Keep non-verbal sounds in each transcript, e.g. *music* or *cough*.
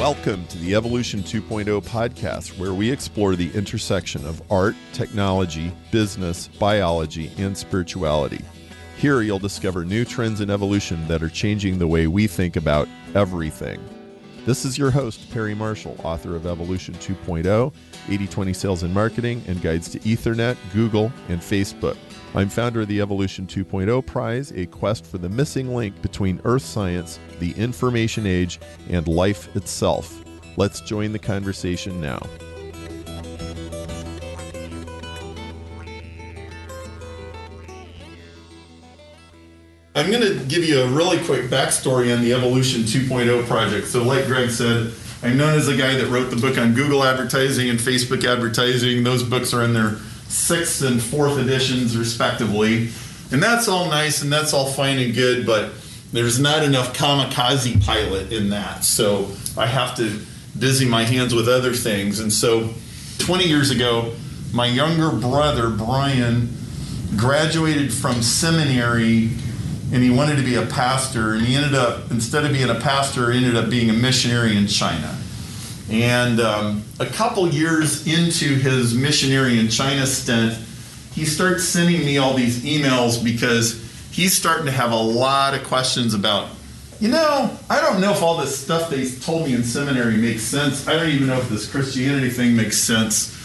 Welcome to the Evolution 2.0 podcast, where we explore the intersection of art, technology, business, biology, and spirituality. Here, you'll discover new trends in evolution that are changing the way we think about everything. This is your host, Perry Marshall, author of Evolution 2.0, 8020 Sales and Marketing, and Guides to Ethernet, Google, and Facebook. I'm founder of the Evolution 2.0 Prize, a quest for the missing link between earth science, the information age, and life itself. Let's join the conversation now. I'm going to give you a really quick backstory on the Evolution 2.0 project. So, like Greg said, I'm known as the guy that wrote the book on Google advertising and Facebook advertising. Those books are in their sixth and fourth editions, respectively. And that's all nice and that's all fine and good, but there's not enough kamikaze pilot in that. So I have to busy my hands with other things. And so 20 years ago, my younger brother, Brian, graduated from seminary and he wanted to be a pastor. And he ended up, instead of being a pastor, he ended up being a missionary in China. And um, a couple years into his missionary in China stint, he starts sending me all these emails because he's starting to have a lot of questions about, you know, I don't know if all this stuff they told me in seminary makes sense. I don't even know if this Christianity thing makes sense.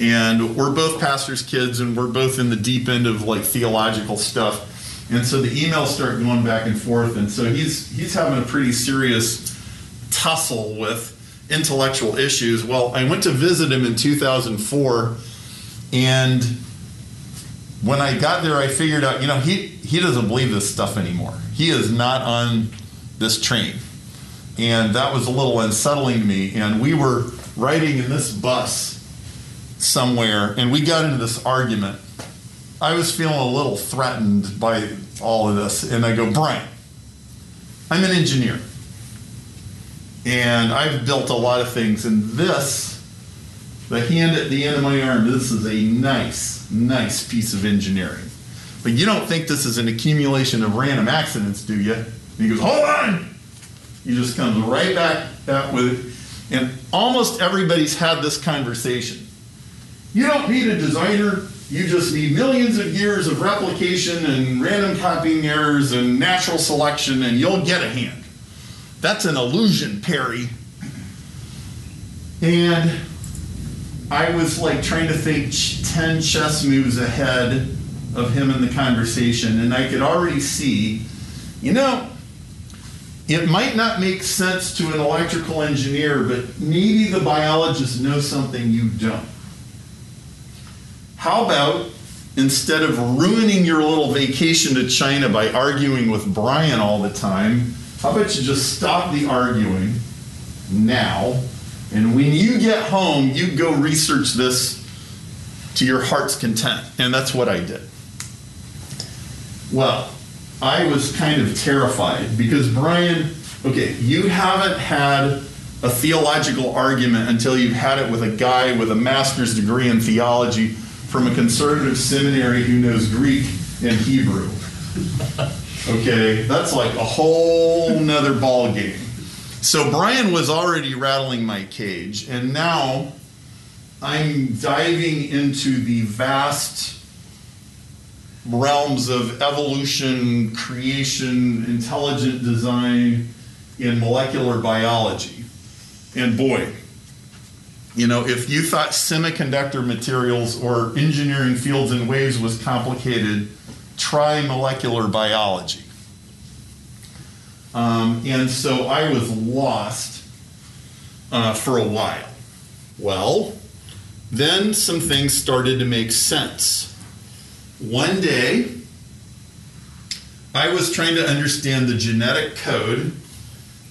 And we're both pastors' kids and we're both in the deep end of like theological stuff. And so the emails start going back and forth. And so he's he's having a pretty serious tussle with intellectual issues. Well, I went to visit him in 2004, and when I got there, I figured out, you know, he, he doesn't believe this stuff anymore. He is not on this train. And that was a little unsettling to me. And we were riding in this bus somewhere, and we got into this argument. I was feeling a little threatened by all of this. And I go, Brian, I'm an engineer and I've built a lot of things. And this, the hand at the end of my arm, this is a nice, nice piece of engineering. But you don't think this is an accumulation of random accidents, do you? And he goes, hold on! He just comes right back out with it. And almost everybody's had this conversation. You don't need a designer, you just need millions of years of replication and random copying errors and natural selection, and you'll get a hand. That's an illusion, Perry. And I was like trying to think 10 chess moves ahead of him in the conversation, and I could already see, you know, it might not make sense to an electrical engineer, but maybe the biologist knows something you don't. How about instead of ruining your little vacation to China by arguing with Brian all the time, how about you just stop the arguing now, and when you get home, you go research this to your heart's content. And that's what I did. Well, I was kind of terrified because Brian, okay, you haven't had a theological argument until you've had it with a guy with a master's degree in theology from a conservative seminary who knows Greek and Hebrew. Okay, that's like a whole nother ball game. So Brian was already rattling my cage, and now I'm diving into the vast realms of evolution, creation, intelligent design in molecular biology. And boy, you know, if you thought semiconductor materials or engineering fields and waves was complicated, try molecular biology. Um, and so I was lost uh, for a while. Well, then some things started to make sense. One day, I was trying to understand the genetic code,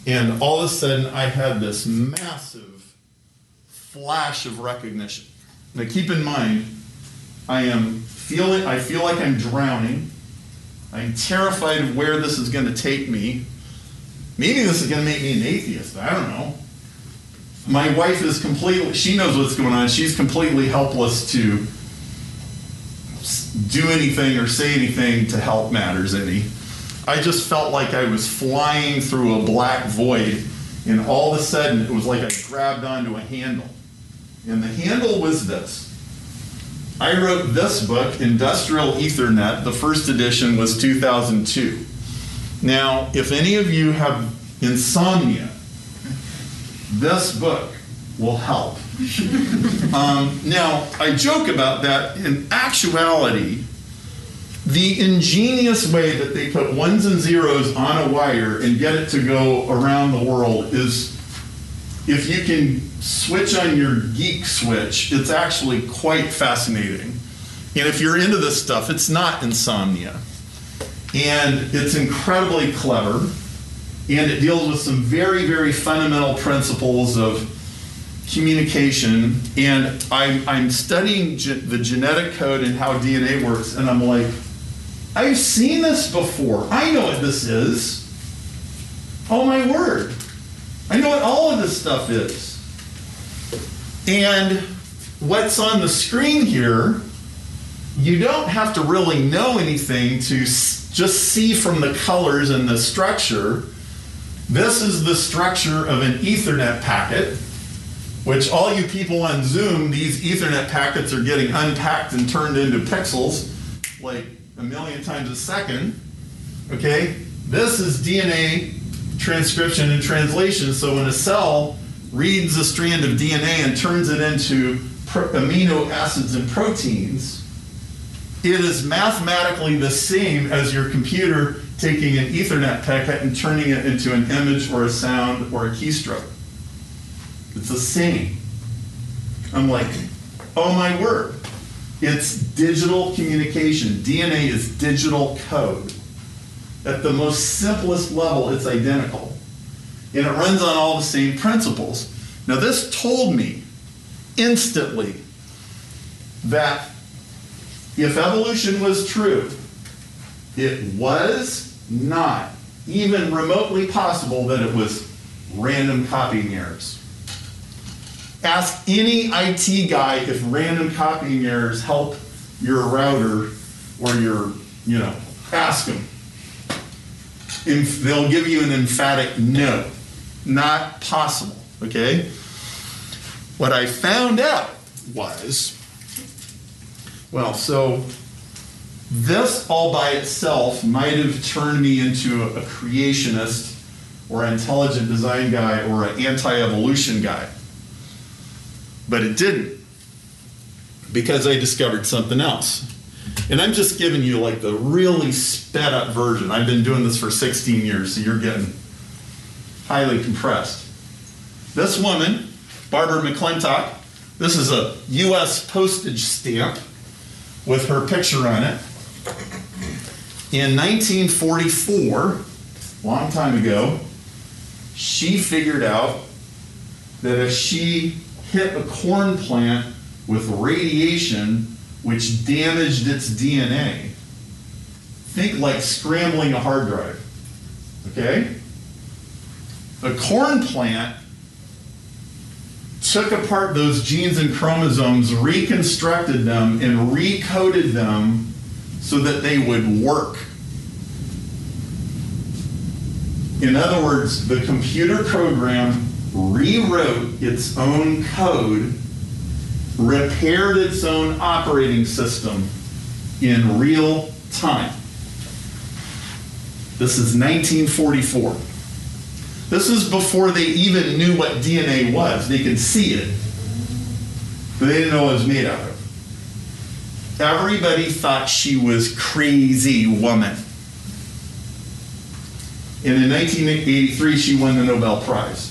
and all of a sudden, I had this massive flash of recognition. Now, keep in mind, I am feeling, I feel like I'm drowning. I'm terrified of where this is going to take me. Maybe this is going to make me an atheist. I don't know. My wife is completely, she knows what's going on. She's completely helpless to do anything or say anything to help matters any. I just felt like I was flying through a black void And all of a sudden, it was like I grabbed onto a handle. And the handle was this. I wrote this book, Industrial Ethernet. The first edition was 2002. Now, if any of you have insomnia, this book will help. *laughs* um, now, I joke about that. In actuality, the ingenious way that they put ones and zeros on a wire and get it to go around the world is if you can switch on your geek switch, it's actually quite fascinating. And if you're into this stuff, it's not insomnia. And it's incredibly clever. And it deals with some very, very fundamental principles of communication. And I'm, I'm studying ge- the genetic code and how DNA works. And I'm like, I've seen this before. I know what this is. Oh my word. I know what all of this stuff is. And what's on the screen here, you don't have to really know anything to just see from the colors and the structure. This is the structure of an Ethernet packet, which all you people on Zoom, these Ethernet packets are getting unpacked and turned into pixels like a million times a second. Okay? This is DNA transcription and translation. So when a cell reads a strand of DNA and turns it into amino acids and proteins, it is mathematically the same as your computer taking an Ethernet packet and turning it into an image or a sound or a keystroke. It's the same. I'm like, oh my word. It's digital communication. DNA is digital code. At the most simplest level, it's identical. And it runs on all the same principles. Now, this told me instantly that if evolution was true, it was not even remotely possible that it was random copying errors. Ask any IT guy if random copying errors help your router or your, you know, ask them. They'll give you an emphatic no. Not possible, okay? What I found out was well, so this all by itself might have turned me into a, a creationist or an intelligent design guy or an anti evolution guy. But it didn't because I discovered something else. And I'm just giving you like the really sped up version. I've been doing this for 16 years, so you're getting highly compressed. This woman, Barbara McClintock, this is a US postage stamp with her picture on it. In 1944, long time ago, she figured out that if she hit a corn plant with radiation which damaged its DNA, think like scrambling a hard drive. Okay? The corn plant took apart those genes and chromosomes, reconstructed them, and recoded them so that they would work. In other words, the computer program rewrote its own code, repaired its own operating system in real time. This is 1944. This is before they even knew what DNA was. They could see it, but they didn't know what it was made out of. Everybody thought she was crazy woman. And in 1983, she won the Nobel Prize.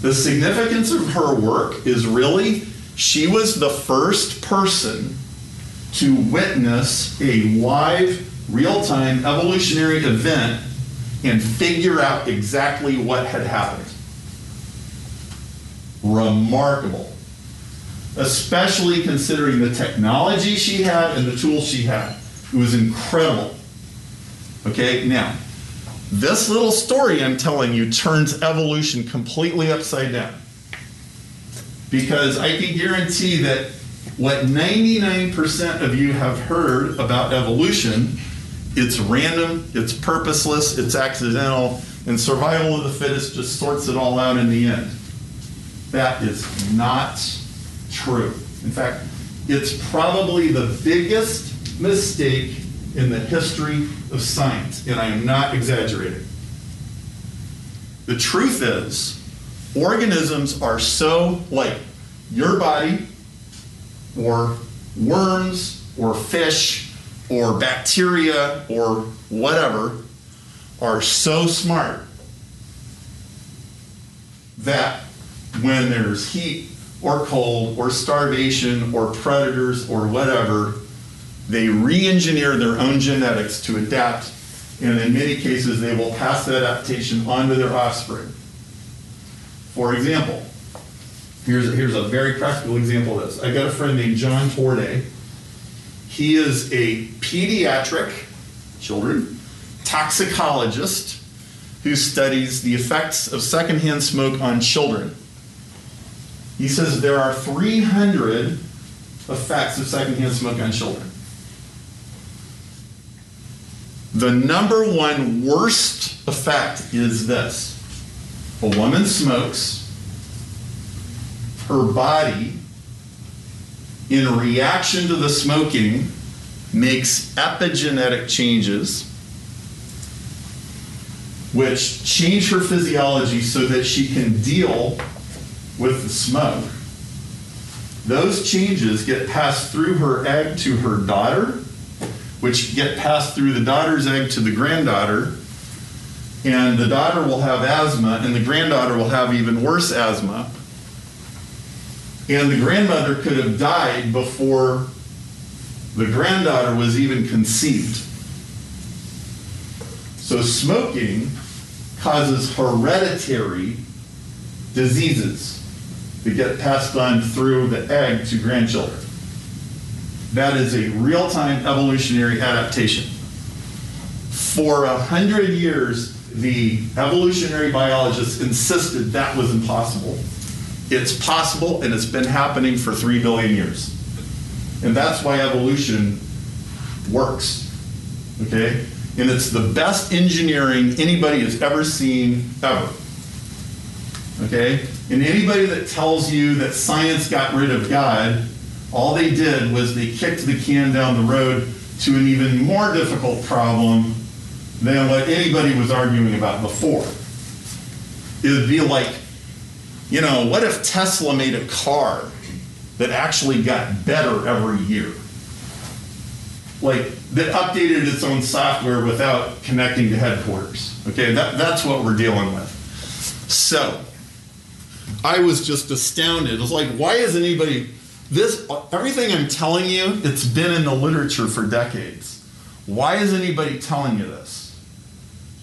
The significance of her work is really she was the first person to witness a live, real time evolutionary event and figure out exactly what had happened. Remarkable. Especially considering the technology she had and the tools she had. It was incredible. Okay, now, this little story I'm telling you turns evolution completely upside down. Because I can guarantee that what 99% of you have heard about evolution It's random, it's purposeless, it's accidental, and survival of the fittest just sorts it all out in the end. That is not true. In fact, it's probably the biggest mistake in the history of science, and I am not exaggerating. The truth is, organisms are so like your body, or worms, or fish, or bacteria, or whatever, are so smart that when there's heat or cold or starvation or predators or whatever, they re engineer their own genetics to adapt, and in many cases, they will pass that adaptation on to their offspring. For example, here's, here's a very practical example of this. I got a friend named John Torday. He is a pediatric children toxicologist who studies the effects of secondhand smoke on children. He says there are 300 effects of secondhand smoke on children. The number one worst effect is this a woman smokes, her body, in reaction to the smoking, makes epigenetic changes which change her physiology so that she can deal with the smoke. Those changes get passed through her egg to her daughter, which get passed through the daughter's egg to the granddaughter. And the daughter will have asthma, and the granddaughter will have even worse asthma. And the grandmother could have died before the granddaughter was even conceived. So, smoking causes hereditary diseases that get passed on through the egg to grandchildren. That is a real time evolutionary adaptation. For a hundred years, the evolutionary biologists insisted that was impossible. It's possible, and it's been happening for three billion years. And that's why evolution works. Okay? And it's the best engineering anybody has ever seen, ever. Okay? And anybody that tells you that science got rid of God, all they did was they kicked the can down the road to an even more difficult problem than what anybody was arguing about before. It would be like, you know, what if Tesla made a car that actually got better every year? Like, that updated its own software without connecting to headquarters. Okay, that, that's what we're dealing with. So, I was just astounded. It was like, why is anybody this everything I'm telling you, it's been in the literature for decades. Why is anybody telling you this?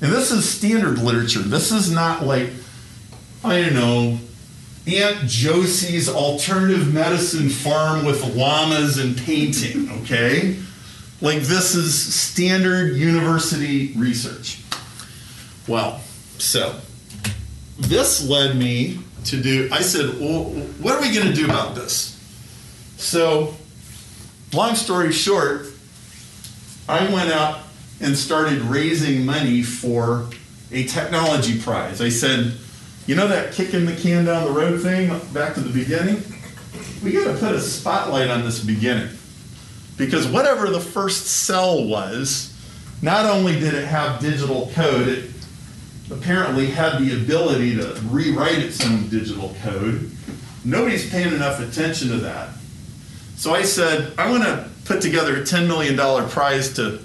And this is standard literature. This is not like, I don't know, Aunt Josie's alternative medicine farm with llamas and painting, *laughs* okay? Like this is standard university research. Well, so this led me to do, I said, well, what are we going to do about this? So, long story short, I went out and started raising money for a technology prize. I said, you know that kicking the can down the road thing back to the beginning? We got to put a spotlight on this beginning. Because whatever the first cell was, not only did it have digital code, it apparently had the ability to rewrite its own digital code. Nobody's paying enough attention to that. So I said, I want to put together a $10 million prize to,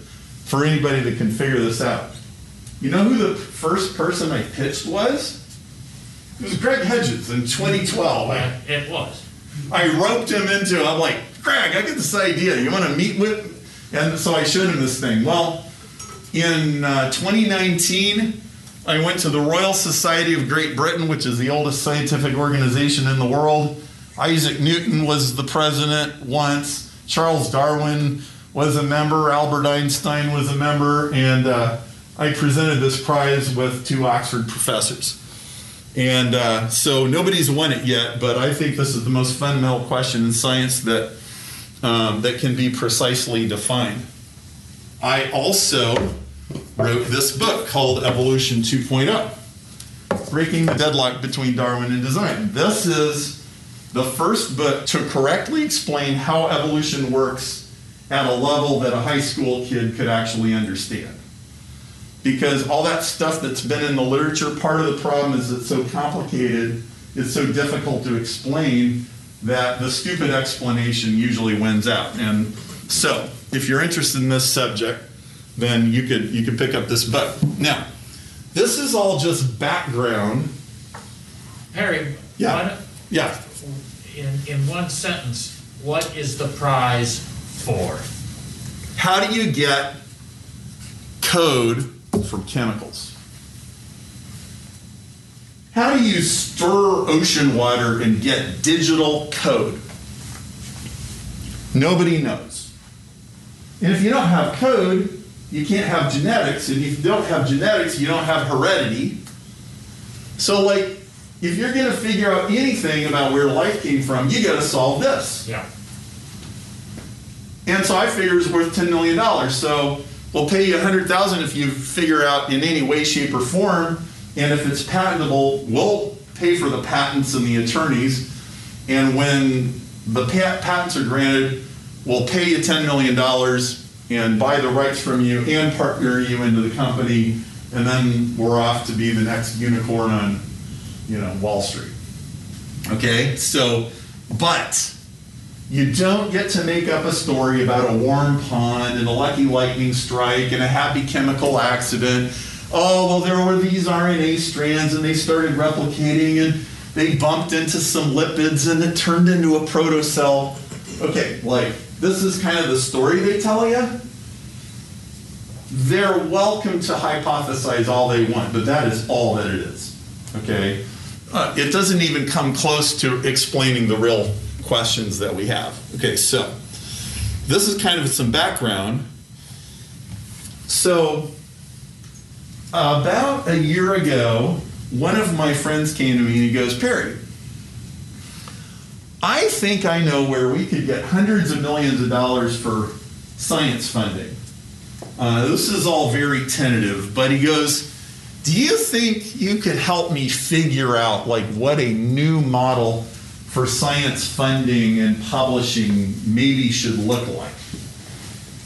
for anybody that can figure this out. You know who the first person I pitched was? It was Greg Hedges in 2012. I, It was. I roped him into. I'm like, Greg, I get this idea. You want to meet with? And so I showed him this thing. Well, in uh, 2019, I went to the Royal Society of Great Britain, which is the oldest scientific organization in the world. Isaac Newton was the president once. Charles Darwin was a member. Albert Einstein was a member. And uh, I presented this prize with two Oxford professors. And uh, so nobody's won it yet, but I think this is the most fundamental question in science that, um, that can be precisely defined. I also wrote this book called Evolution 2.0 Breaking the Deadlock Between Darwin and Design. This is the first book to correctly explain how evolution works at a level that a high school kid could actually understand. Because all that stuff that's been in the literature, part of the problem is it's so complicated, it's so difficult to explain that the stupid explanation usually wins out. And so, if you're interested in this subject, then you could you could pick up this book. Now, this is all just background. Harry, Yeah. Yeah. In, in one sentence, what is the prize for? How do you get code from chemicals? How do you stir ocean water and get digital code? Nobody knows. And if you don't have code, you can't have genetics. And if you don't have genetics, you don't have heredity. So, like, if you're going to figure out anything about where life came from, you got to solve this. Yeah. And so I figure it's worth $10 million. So we'll pay you a 100000 if you figure out in any way, shape, or form. And if it's patentable, we'll pay for the patents and the attorneys. And when the pa- patents are granted, we'll pay you $10 million and buy the rights from you and partner you into the company. And then we're off to be the next unicorn on, you know, Wall Street. Okay? So, but you don't get to make up a story about a warm pond and a lucky lightning strike and a happy chemical accident. Oh, well, there were these RNA strands and they started replicating and they bumped into some lipids and it turned into a protocell. Okay, like, this is kind of the story they tell you. They're welcome to hypothesize all they want, but that is all that it is. Okay? Uh, it doesn't even come close to explaining the real questions that we have. Okay, so this is kind of some background. So, about a year ago, one of my friends came to me and he goes, Perry, I think I know where we could get hundreds of millions of dollars for science funding. Uh, this is all very tentative, but he goes, Do you think you could help me figure out like what a new model for science funding and publishing maybe should look like?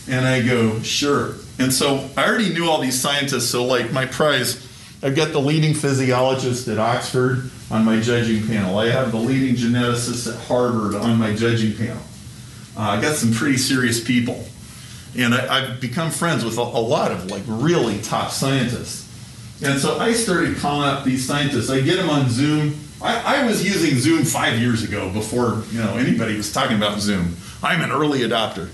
And I go, Sure. And so I already knew all these scientists, so like my prize, I've got the leading physiologist at Oxford on my judging panel. I have the leading geneticist at Harvard on my judging panel. Uh, I got some pretty serious people. And I, I've become friends with a, a lot of like really top scientists. And so I started calling up these scientists. I get them on Zoom. I, I was using Zoom five years ago before you know anybody was talking about Zoom. I'm an early adopter.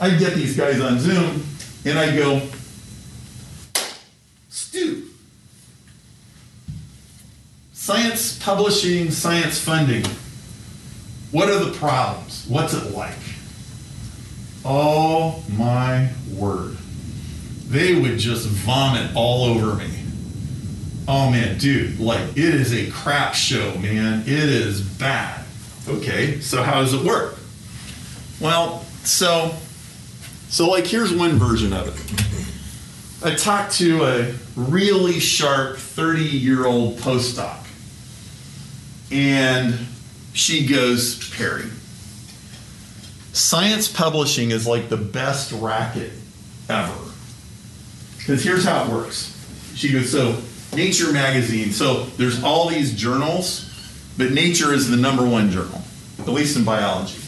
I get these guys on Zoom and I go, Stu, science publishing, science funding. What are the problems? What's it like? Oh my word. They would just vomit all over me. Oh man, dude, like it is a crap show, man. It is bad. Okay, so how does it work? Well, so so like here's one version of it. I talked to a really sharp 30-year-old postdoc. And she goes, Perry, science publishing is like the best racket ever. Because here's how it works. She goes, so Nature magazine, so there's all these journals, but Nature is the number one journal, at least in biology.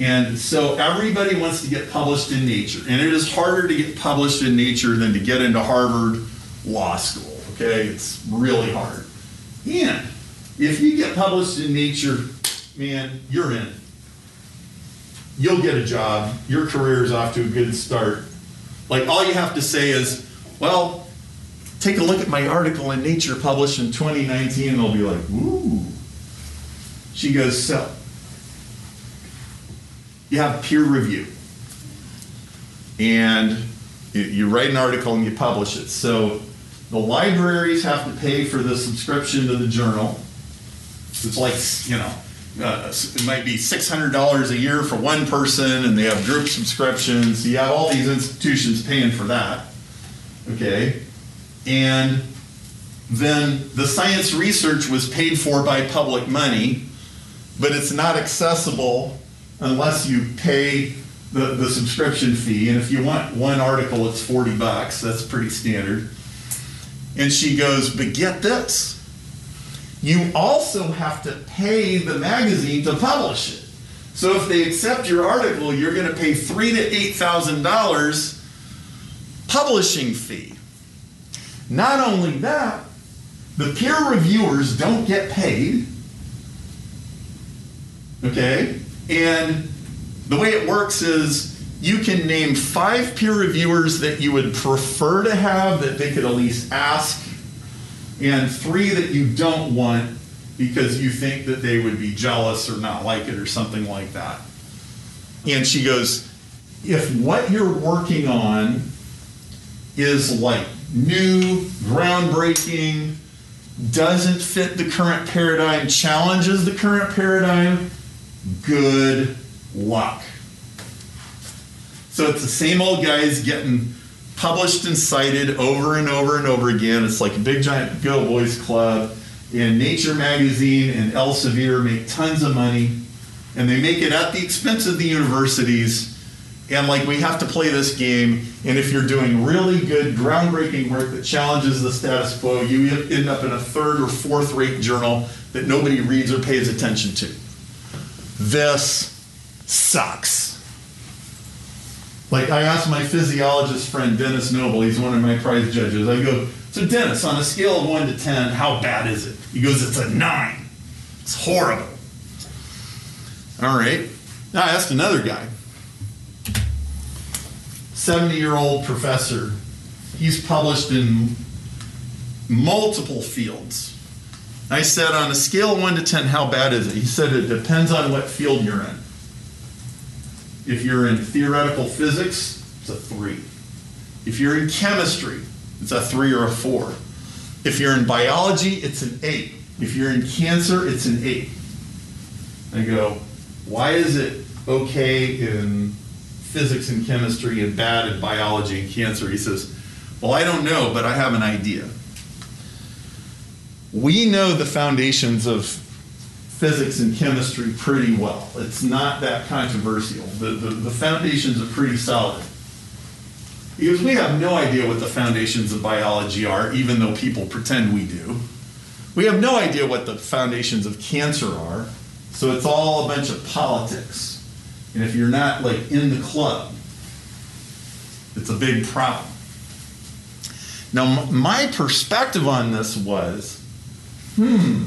And so everybody wants to get published in Nature, and it is harder to get published in Nature than to get into Harvard Law School, okay? It's really hard. And if you get published in Nature, man, you're in. You'll get a job. Your career is off to a good start. Like all you have to say is, well, take a look at my article in Nature published in 2019, and they'll be like, ooh. She goes, so you have peer review. And you, write an article and you publish it. So the libraries have to pay for the subscription to the journal. It's like, you know, uh, it might be $600 a year for one person, and they have group subscriptions. So you have all these institutions paying for that. Okay? And then the science research was paid for by public money, but it's not accessible unless you pay the, the subscription fee. And if you want one article, it's 40 bucks. That's pretty standard. And she goes, But get this. You also have to pay the magazine to publish it. So if they accept your article, you're going to pay three to eight thousand dollars publishing fee. Not only that, the peer reviewers don't get paid. Okay? And the way it works is you can name five peer reviewers that you would prefer to have that they could at least ask, and three that you don't want because you think that they would be jealous or not like it or something like that. And she goes, if what you're working on is like new, groundbreaking, doesn't fit the current paradigm, challenges the current paradigm, good luck. So it's the same old guys getting published and cited over and over and over again. It's like a big giant Go Boys Club. And Nature Magazine and Elsevier make tons of money. And they make it at the expense of the universities. And like we have to play this game. And if you're doing really good, groundbreaking work that challenges the status quo, you end up in a third or fourth rate journal that nobody reads or pays attention to. This sucks. Like I asked my physiologist friend Denis Noble, he's one of my prize judges. I go, so Denis, on a scale of one to ten, how bad is it? He goes, it's a nine. It's horrible. All right. Now I asked another guy, 70 year old professor. He's published in multiple fields. I said, on a scale of one to 10, how bad is it? He said, it depends on what field you're in. If you're in theoretical physics, it's a three. If you're in chemistry, it's a three or a four. If you're in biology, it's an eight. If you're in cancer, it's an eight. I go, why is it okay in physics and chemistry and bad in biology and cancer? He says, well, I don't know, but I have an idea. We know the foundations of physics and chemistry pretty well. It's not that controversial. The, the, the foundations are pretty solid. Because we have no idea what the foundations of biology are, even though people pretend we do. We have no idea what the foundations of cancer are, so it's all a bunch of politics. And if you're not like in the club, it's a big problem. Now, my perspective on this was, hmm,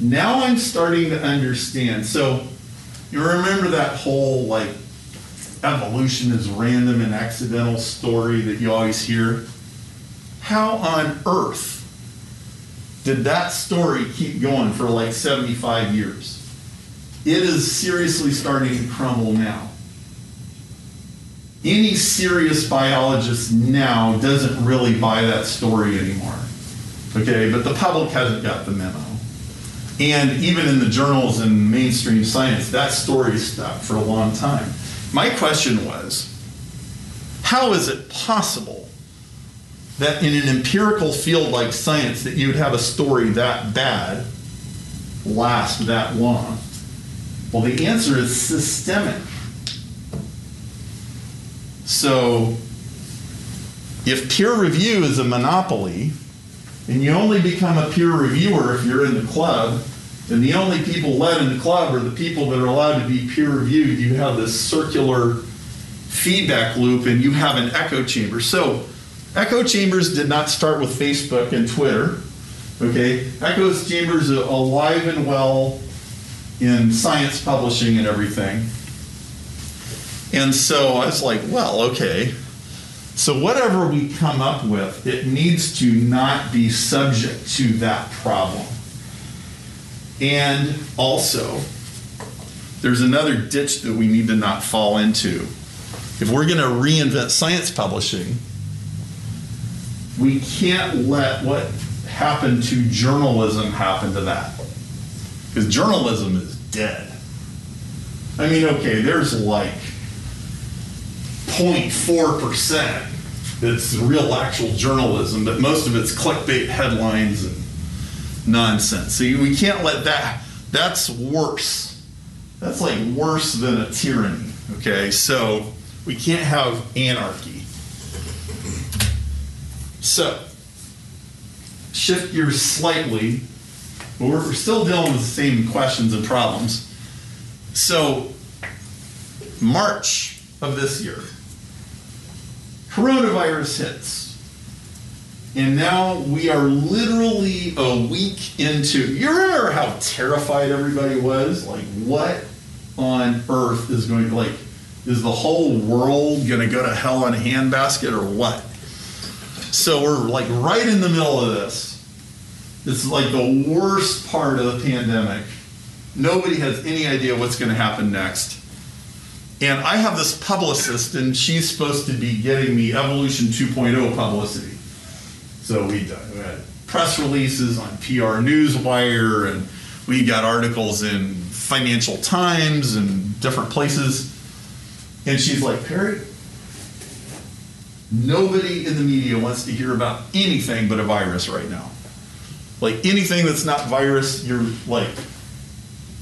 now I'm starting to understand. So, you remember that whole like evolution is random and accidental story that you always hear? How on earth did that story keep going for like 75 years? It is seriously starting to crumble now. Any serious biologist now doesn't really buy that story anymore. Okay, but the public hasn't got the memo. And even in the journals and mainstream science, that story stuck for a long time. My question was how is it possible that in an empirical field like science that you would have a story that bad last that long? Well, the answer is systemic. So, if peer review is a monopoly, and you only become a peer reviewer if you're in the club, and the only people let in the club are the people that are allowed to be peer reviewed, you have this circular feedback loop and you have an echo chamber. So, echo chambers did not start with Facebook and Twitter. Okay, echo chambers are alive and well in science publishing and everything. And so I was like, well, okay. So whatever we come up with, it needs to not be subject to that problem. And also, there's another ditch that we need to not fall into. If we're going to reinvent science publishing, we can't let what happened to journalism happen to that. Because journalism is dead. I mean, okay, there's like 0.4% that's real actual journalism, but most of it's clickbait headlines and nonsense. So we can't let that, that's worse. That's like worse than a tyranny, okay? So we can't have anarchy. So, shift gears slightly, but we're still dealing with the same questions and problems. So, March of this year, coronavirus hits. And now we are literally a week into. You remember how terrified everybody was? Like, what on earth is going to, like, is the whole world going to go to hell in a handbasket or what? So we're like right in the middle of this. It's like the worst part of the pandemic. Nobody has any idea what's going to happen next. And I have this publicist, and she's supposed to be getting me Evolution 2.0 publicity. So we, we had press releases on PR Newswire, and we got articles in Financial Times and different places. And she's like, Perry, nobody in the media wants to hear about anything but a virus right now. Like anything that's not virus, you're like,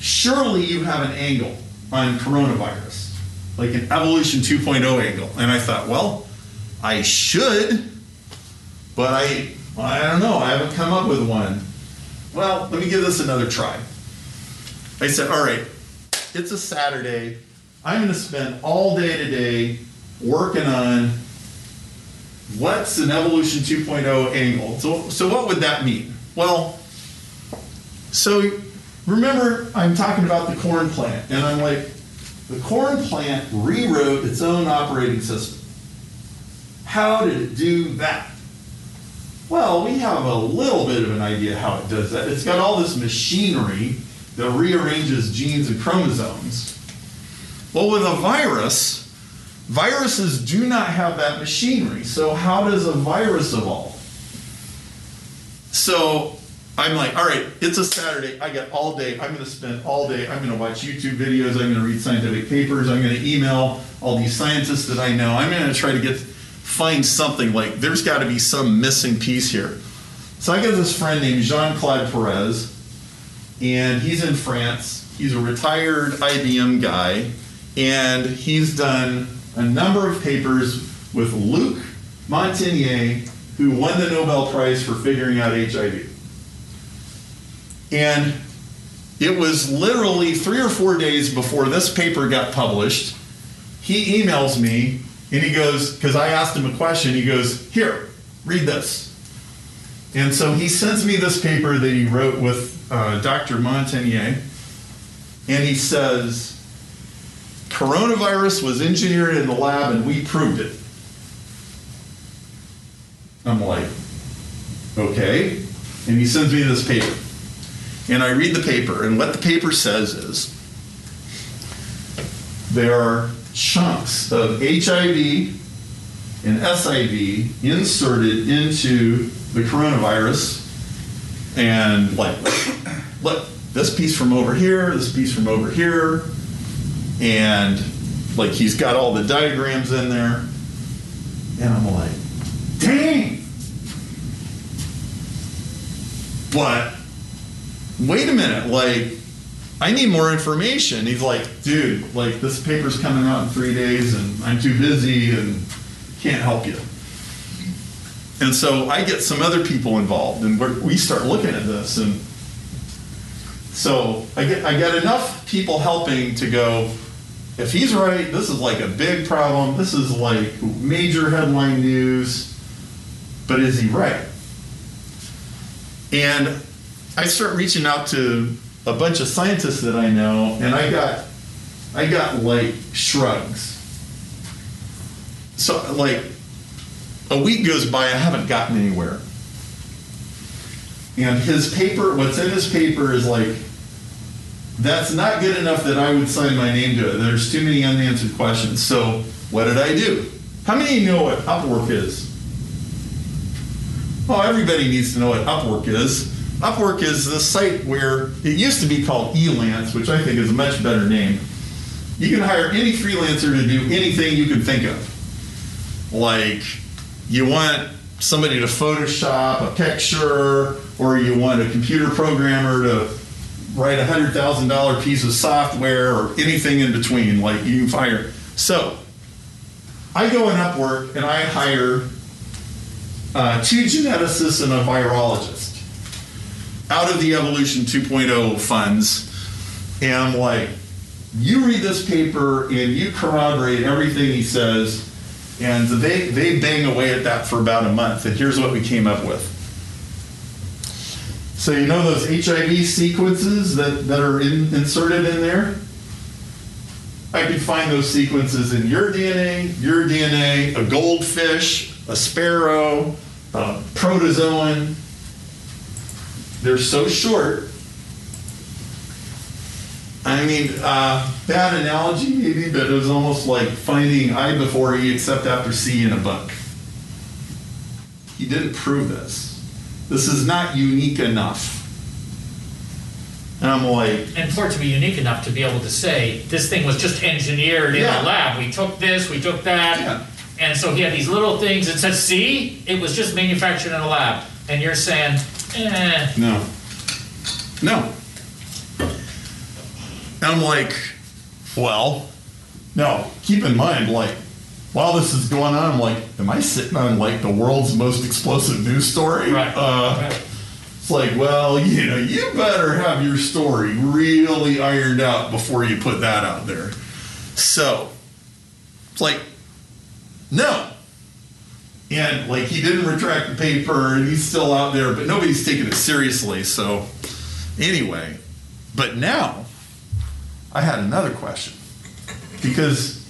surely you have an angle on coronavirus, like an evolution 2.0 angle. And I thought, well, I should, but I, I don't know, I haven't come up with one. Well, let me give this another try. I said, all right, it's a Saturday. I'm going to spend all day today working on what's an evolution 2.0 angle. So, so what would that mean? Well, so remember I'm talking about the corn plant, and I'm like, the corn plant rewrote its own operating system. How did it do that? Well, we have a little bit of an idea how it does that. It's got all this machinery that rearranges genes and chromosomes. Well, with a virus, viruses do not have that machinery. So, how does a virus evolve? So, I'm like, all right, it's a Saturday. I got all day. I'm going to spend all day. I'm going to watch YouTube videos. I'm going to read scientific papers. I'm going to email all these scientists that I know. I'm going to try to get find something like there's got to be some missing piece here. So I got this friend named Jean Claude Perez, and he's in France. He's a retired IBM guy, and he's done a number of papers with Luc Montagnier, who won the Nobel Prize for figuring out HIV. And it was literally three or four days before this paper got published. He emails me and he goes, because I asked him a question, he goes, Here, read this. And so he sends me this paper that he wrote with uh, Dr. Montagnier, and he says, Coronavirus was engineered in the lab and we proved it. I'm like, okay. And he sends me this paper. And I read the paper, and what the paper says is there are chunks of HIV and SIV inserted into the coronavirus, and like, look, this piece from over here, this piece from over here, and like he's got all the diagrams in there, and I'm like, dang! But wait a minute, like, I need more information. He's like, dude, like, this paper's coming out in three days and I'm too busy and can't help you. And so I get some other people involved and we start looking at this. And so I get, I get enough people helping to go, if he's right, this is like a big problem. This is like major headline news. But is he right? And I start reaching out to a bunch of scientists that I know, and I got, I got like shrugs. So like, a week goes by, I haven't gotten anywhere. And his paper, what's in his paper is like, that's not good enough that I would sign my name to it. There's too many unanswered questions. So what did I do? How many of you know what Upwork is? Oh, everybody needs to know what Upwork is. Upwork is the site where it used to be called Elance, which I think is a much better name. You can hire any freelancer to do anything you can think of. Like, you want somebody to Photoshop a picture, or you want a computer programmer to write a hundred thousand dollar piece of software, or anything in between. Like, you can hire. So, I go on Upwork and I hire uh, two geneticists and a virologist out of the Evolution 2.0 funds. And I'm like, you read this paper and you corroborate everything he says. And they, they bang away at that for about a month. And here's what we came up with. So, you know those HIV sequences that, that are in, inserted in there? I could find those sequences in your DNA, your DNA, a goldfish, a sparrow, a protozoan. They're so short. I mean, uh, bad analogy maybe, but it was almost like finding I before E except after C in a book. He didn't prove this. This is not unique enough. And I'm like, And for it to be unique enough to be able to say, this thing was just engineered in Yeah. the lab, we took this, we took that. Yeah. And so he had these little things that said, see, it was just manufactured in a lab. And you're saying, eh, No. No. And I'm like, well, no, keep in mind, like, while this is going on, I'm like, am I sitting on like the world's most explosive news story? right. Uh, right. It's like, well, you know, you better have your story really ironed out before you put that out there. So, it's like, no. And like, he didn't retract the paper and he's still out there, but nobody's taking it seriously. So, anyway, but now I had another question because,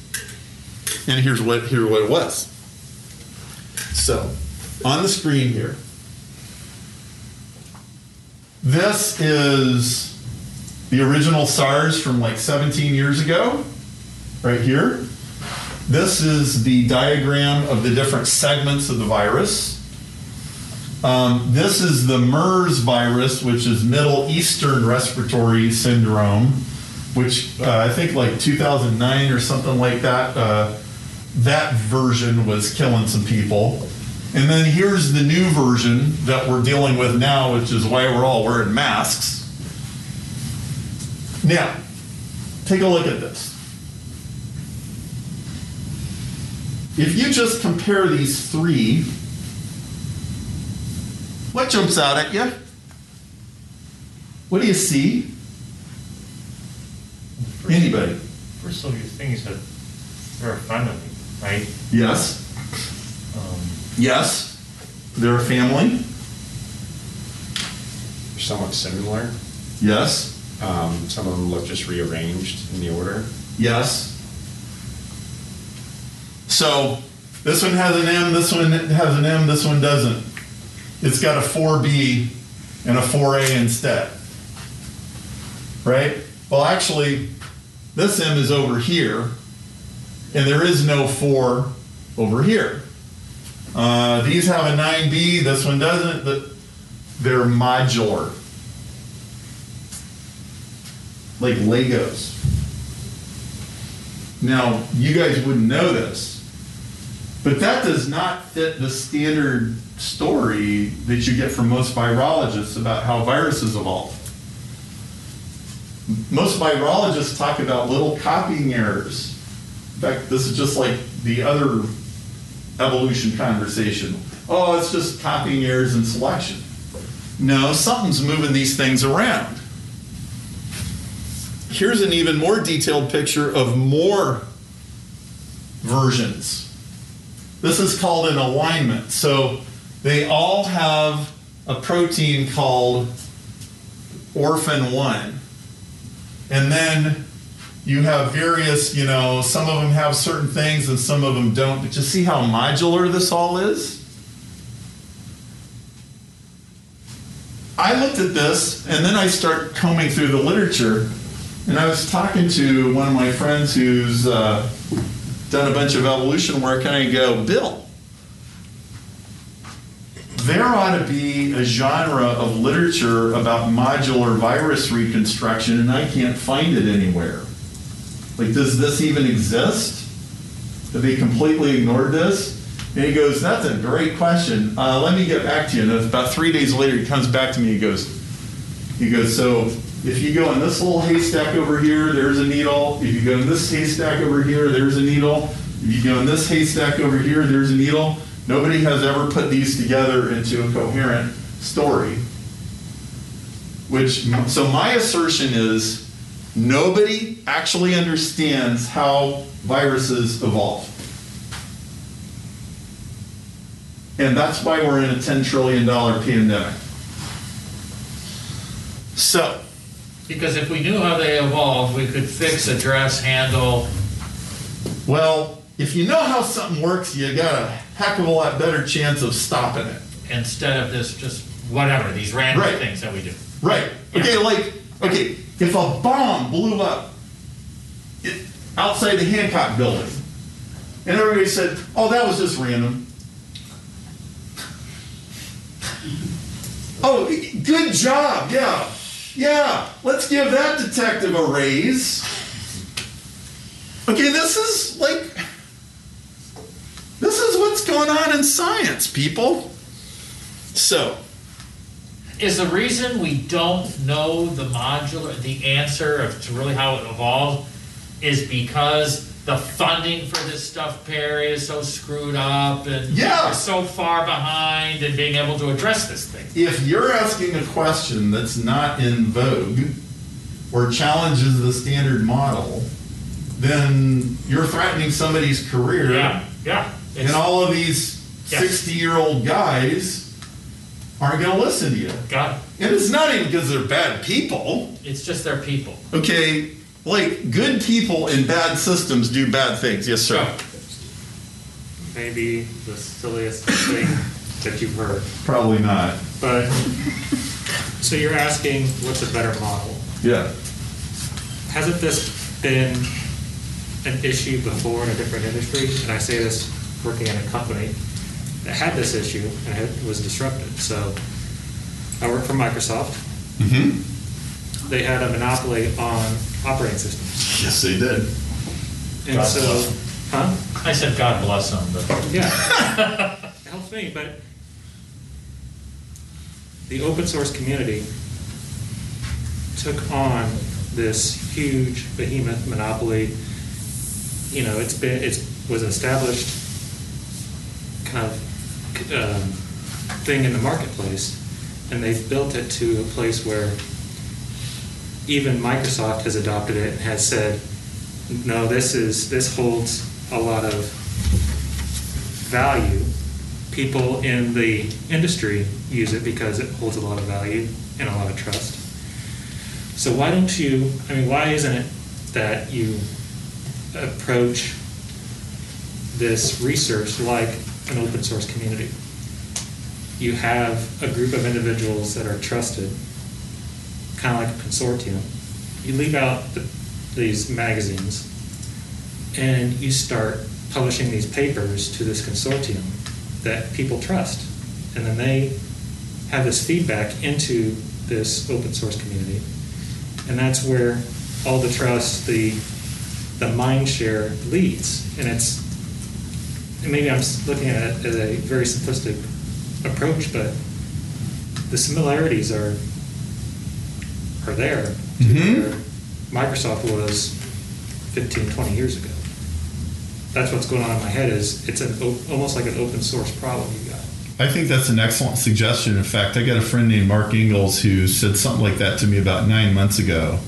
and here's what, here what it was. So, on the screen here, this is the original SARS from like 17 years ago, right here. This is the diagram of the different segments of the virus. Um, this is the MERS virus, which is Middle Eastern Respiratory Syndrome, which uh, I think like 2009 or something like that. Uh, that version was killing some people. And then here's the new version that we're dealing with now, which is why we're all wearing masks. Now, take a look at this. If you just compare these three, what jumps out at you? What do you see? Anybody? First of all, your thing is that they're a family, right? Yes. Um, Yes. They're a family. They're somewhat similar. Yes. Um, some of them look just rearranged in the order. Yes. So this one has an M, this one has an M, this one doesn't. It's got a 4B and a 4A instead. Right? Well, actually, this M is over here, and there is no 4 over here. Uh, these have a 9B, this one doesn't. The- They're modular. Like Legos. Now, you guys wouldn't know this, but that does not fit the standard story that you get from most virologists about how viruses evolve. Most virologists talk about little copying errors. In fact, this is just like the other evolution conversation. Oh, it's just copying errors and selection. No, something's moving these things around. Here's an even more detailed picture of more versions. This is called an alignment. So they all have a protein called ORF1. And then you have various, you know, some of them have certain things and some of them don't. But you see how modular this all is? I looked at this and then I start combing through the literature and I was talking to one of my friends who's uh, done a bunch of evolution work and I go, Bill, there ought to be a genre of literature about modular virus reconstruction, and I can't find it anywhere. Like, does this even exist? Have they completely ignored this? And he goes, That's a great question. Uh, let me get back to you. And about three days later, he comes back to me. And he goes, he goes, So if you go in this little haystack over here, there's a needle. If you go in this haystack over here, there's a needle. If you go in this haystack over here, there's a needle. Nobody has ever put these together into a coherent story. Which, so my assertion is nobody actually understands how viruses evolve. And that's why we're in a $10 trillion pandemic. So, Because if we knew how they evolved, we could fix, address, handle, well, if you know how something works, you got a heck of a lot better chance of stopping it. instead of this just whatever, these random Right. things that we do. Right. Okay, like, okay, if a bomb blew up it, outside the Hancock building, and everybody said, oh, that was just random. *laughs* oh, good job, yeah. Yeah, let's give that detective a raise. Okay, this is like, this is what's going on in science, people. So, Is the reason we don't know the modular, the answer of to really how it evolved, is because the funding for this stuff, Perry, is so screwed up and Yeah. we're so far behind in being able to address this thing. if you're asking a question that's not in vogue or challenges the standard model, then you're threatening somebody's career. Yeah, yeah. And It's, all of these Yes. 60 year old guys aren't going to listen to you. got, it. And it's not even because they're bad people. it's just their people. Okay, like good people in bad systems do bad things. Yes, sir. Maybe the silliest thing that you've heard. Probably not. But, so you're asking, what's a better model? Yeah. Hasn't this been an issue before in a different industry? And I say this working in a company that had this issue and it was disrupted. So I work for Microsoft. Mm-hmm. They had a monopoly on operating systems. Yes, they did. And God so, bless huh? I said God bless them, but Yeah. *laughs* Helps me, but the open source community took on this huge behemoth monopoly. You know, it's been, it was established kind of um, thing in the marketplace, and they've built it to a place where even Microsoft has adopted it and has said, no, this is, this holds a lot of value. People in the industry use it because it holds a lot of value and a lot of trust. So why don't you, I mean, why isn't it that you approach this research like an open source community? You have a group of individuals that are trusted, kind of like a consortium. You leave out the, these magazines and you start publishing these papers to this consortium that people trust. And then they have this feedback into this open source community. And that's where all the trust, the, the mind share leads. And it's, and maybe I'm looking at it as a very simplistic approach, but the similarities are, are there to Mhm. where Microsoft was 15, 20 years ago. That's what's going on in my head is it's an, almost like an open source problem you got. I think that's an excellent suggestion. In fact, I got a friend named Mark Ingalls who said something like that to me about nine months ago.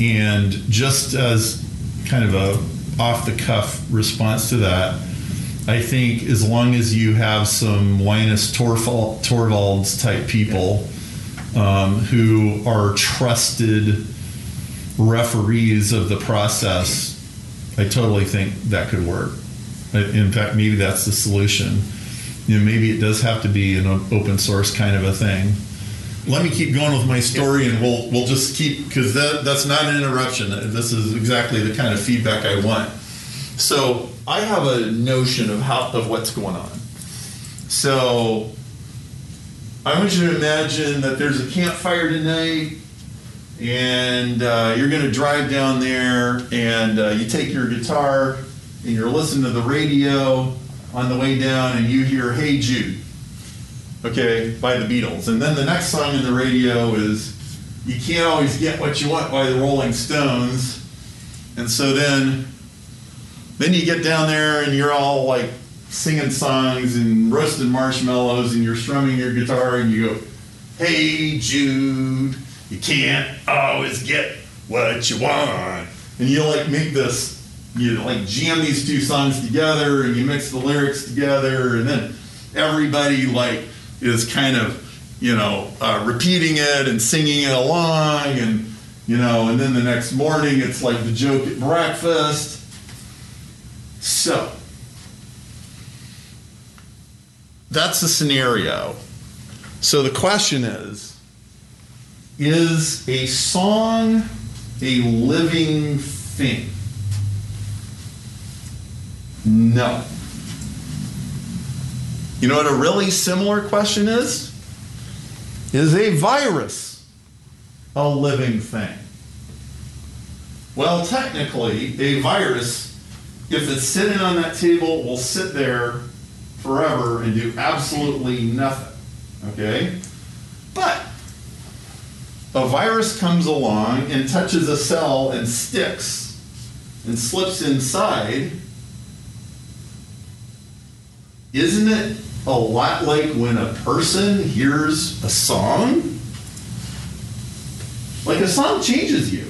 And just as kind of a off the cuff response to that, I think as long as you have some Linus Torvald, Torvalds type people um, who are trusted referees of the process, I totally think that could work. In fact, maybe that's the solution. You know, maybe it does have to be an open source kind of a thing. Let me keep going with my story, and we'll we'll just keep because that that's not an interruption. This is exactly the kind of feedback I want. So I have a notion of how of what's going on. So I want you to imagine that there's a campfire tonight, and uh, you're going to drive down there, and uh, you take your guitar, and you're listening to the radio on the way down, and you hear "Hey Jude," okay, by the Beatles, and then the next song in the radio is "You Can't Always Get What You Want" by the Rolling Stones, and so then, then you get down there, and you're all like singing songs and roasting marshmallows and you're strumming your guitar and you go, Hey Jude, you can't always get what you want. And you like make this, you like jam these two songs together and you mix the lyrics together and then everybody like is kind of, you know, uh, repeating it and singing it along and, you know, and then the next morning it's like the joke at breakfast. So, that's the scenario. So the question is Is a song a living thing? No. You know what a really similar question is? Is a virus a living thing? Well, technically, a virus, if it's sitting on that table, will sit there forever and do absolutely nothing. Okay? But a virus comes along and touches a cell and sticks and slips inside. Isn't it a lot like when a person hears a song? Like a song changes you.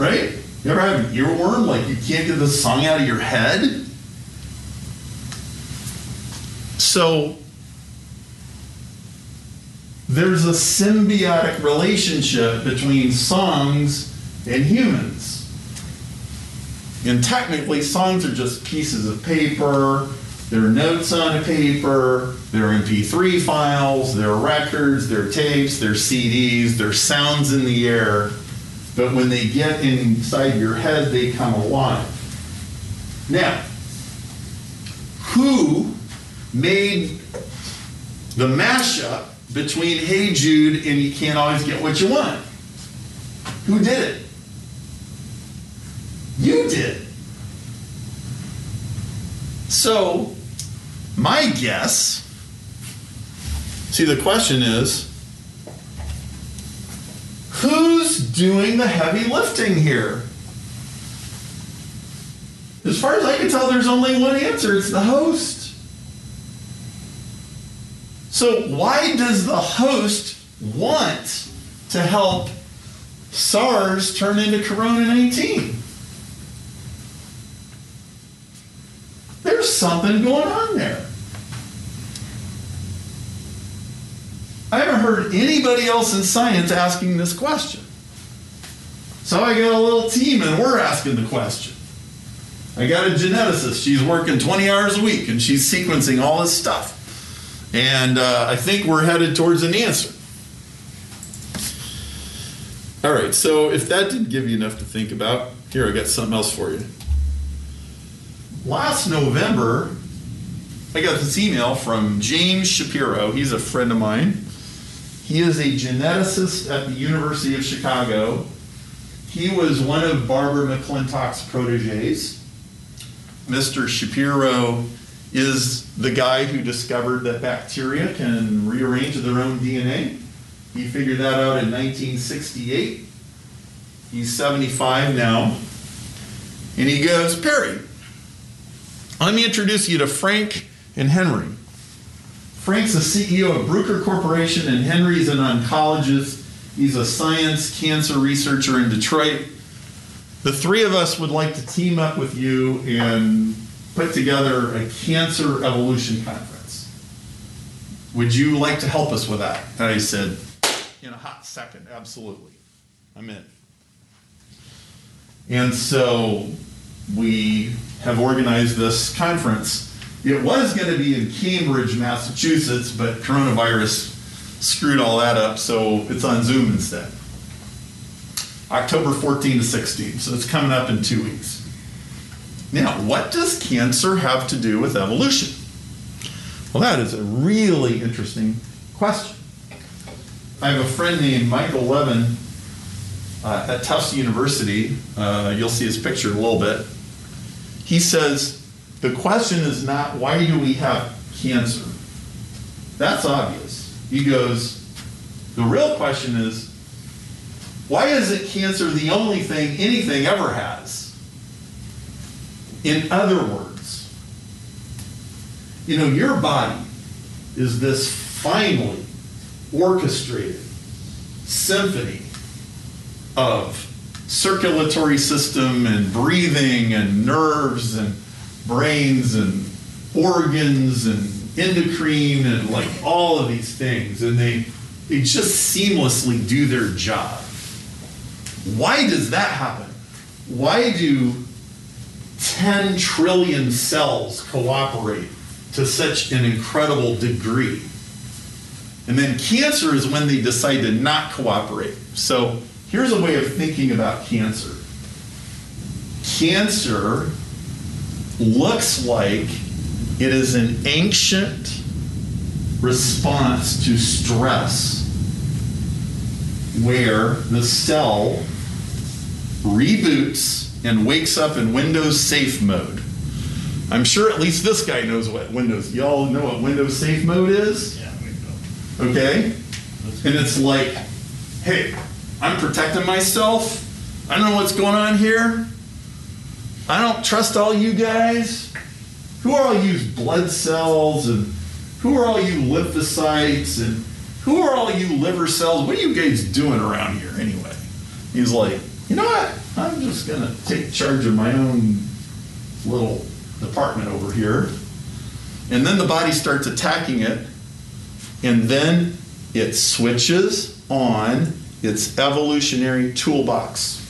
Right? You ever have an earworm? Like you can't get the song out of your head? So there's a symbiotic relationship between songs and humans. And technically, songs are just pieces of paper, they're notes on a paper, they're MP3 files, they're records, they're tapes, they're CDs, they're sounds in the air. But when they get inside your head, they come alive. Now, who made the mashup between Hey Jude and You Can't Always Get What You Want? Who did it? You did. So, my guess see, the question is who's doing the heavy lifting here? As far as I can tell, there's only one answer it's the host. So, why does the host want to help SARS turn into Corona 19? There's something going on there. I haven't heard anybody else in science asking this question. So I got a little team and we're asking the question. I got a geneticist. She's working 20 hours a week and she's sequencing all this stuff. And uh, I think we're headed towards an answer. All right, so if that didn't give you enough to think about, here I got something else for you. Last November, I got this email from James Shapiro. He's a friend of mine. He is a geneticist at the University of Chicago. He was one of Barbara McClintock's proteges. Mr. Shapiro is the guy who discovered that bacteria can rearrange their own DNA. He figured that out in 1968. He's 75 now. And he goes, Perry, let me introduce you to Frank and Henry. Frank's the CEO of Bruker Corporation, and Henry's an oncologist. He's a science cancer researcher in Detroit. The three of us would like to team up with you and put together a cancer evolution conference. Would you like to help us with that? And I said, in a hot second, absolutely. I'm in. And so we have organized this conference. It was going to be in Cambridge, Massachusetts, but coronavirus screwed all that up, so it's on Zoom instead. October 14 to 16, so it's coming up in two weeks. Now, what does cancer have to do with evolution? Well, that is a really interesting question. I have a friend named Michael Levin uh, at Tufts University. Uh, you'll see his picture in a little bit. He says the question is not why do we have cancer? That's obvious. He goes, the real question is why isn't cancer the only thing anything ever has? In other words, you know, your body is this finely orchestrated symphony of circulatory system and breathing and nerves and brains and organs and endocrine and like all of these things and they they just seamlessly do their job. Why does that happen? Why do 10 trillion cells cooperate to such an incredible degree. And then cancer is when they decide to not cooperate. So here's a way of thinking about cancer. Cancer looks like it is an ancient response to stress where the cell reboots and wakes up in Windows safe mode. I'm sure at least this guy knows what Windows. Y'all know what Windows safe mode is? Yeah. Okay? And it's like, hey, I'm protecting myself. I don't know what's going on here. I don't trust all you guys. Who are all you blood cells and who are all you lymphocytes and who are all you liver cells? What are you guys doing around here anyway? He's like, you know what? I'm just going to take charge of my own little department over here. And then the body starts attacking it, and then it switches on its evolutionary toolbox.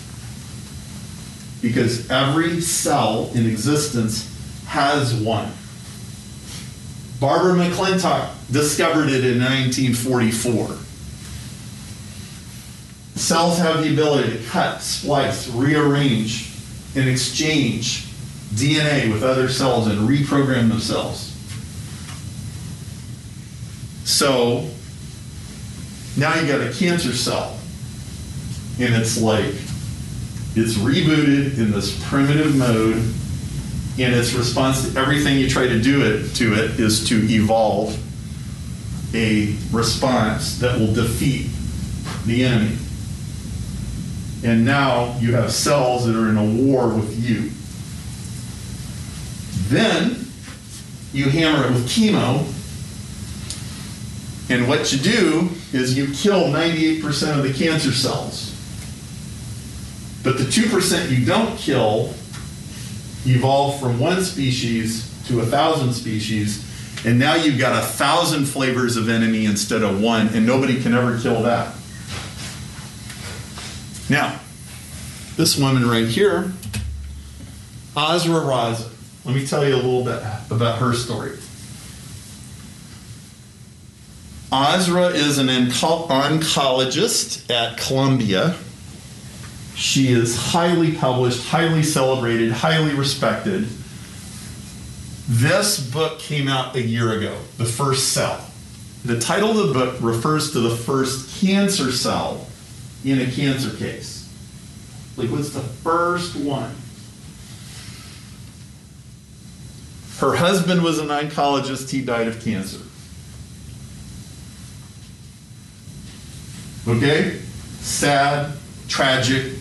Because every cell in existence has one. Barbara McClintock discovered it in 1944. Cells have the ability to cut, splice, rearrange, and exchange DNA with other cells and reprogram themselves. So now you got a cancer cell, and it's like it's rebooted in this primitive mode, and its response to everything you try to do it to it is to evolve a response that will defeat the enemy. And now you have cells that are in a war with you. Then you hammer it with chemo, and what you do is you kill 98% of the cancer cells. But the 2% you don't kill evolve from one species to a thousand species, and now you've got a thousand flavors of enemy instead of one, and nobody can ever kill that. Now, this woman right here, Azra Raza. Let me tell you a little bit about her story. Azra is an onco- oncologist at Columbia. She is highly published, highly celebrated, highly respected. This book came out a year ago, The First Cell. The title of the book refers to the first cancer cell in a cancer case. Like, what's the first one? Her husband was an oncologist, he died of cancer. Okay? Sad, tragic,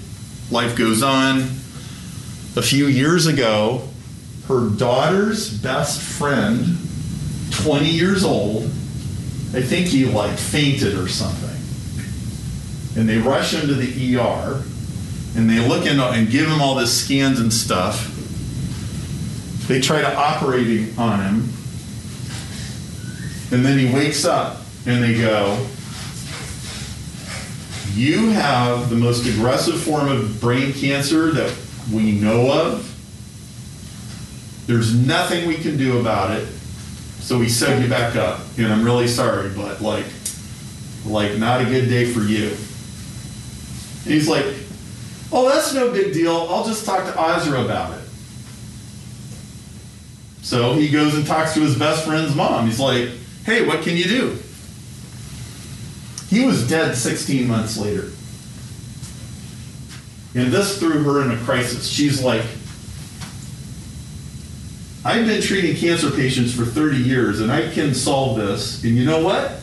life goes on. A few years ago, her daughter's best friend, 20 years old, I think he like fainted or something. And they rush him to the ER and they look in and give him all this scans and stuff. They try to operate on him. And then he wakes up and they go, You have the most aggressive form of brain cancer that we know of. There's nothing we can do about it. So we set you back up. And I'm really sorry, but like, like not a good day for you. He's like, Oh, that's no big deal. I'll just talk to Azra about it. So he goes and talks to his best friend's mom. He's like, hey, what can you do? He was dead 16 months later. And this threw her in a crisis. She's like, I've been treating cancer patients for 30 years and I can solve this. And you know what?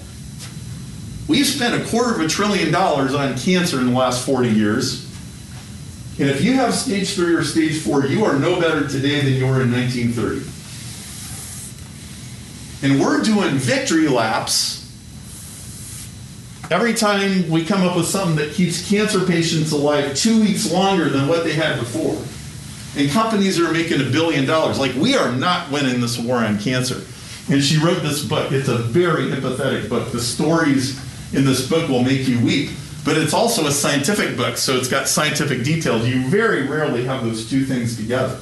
We've spent a quarter of a trillion dollars on cancer in the last 40 years. And if you have stage three or stage four, you are no better today than you were in 1930. And we're doing victory laps every time we come up with something that keeps cancer patients alive two weeks longer than what they had before. And companies are making a billion dollars. Like, we are not winning this war on cancer. And she wrote this book. It's a very empathetic book. The stories in this book will make you weep. But it's also a scientific book, so it's got scientific details. You very rarely have those two things together.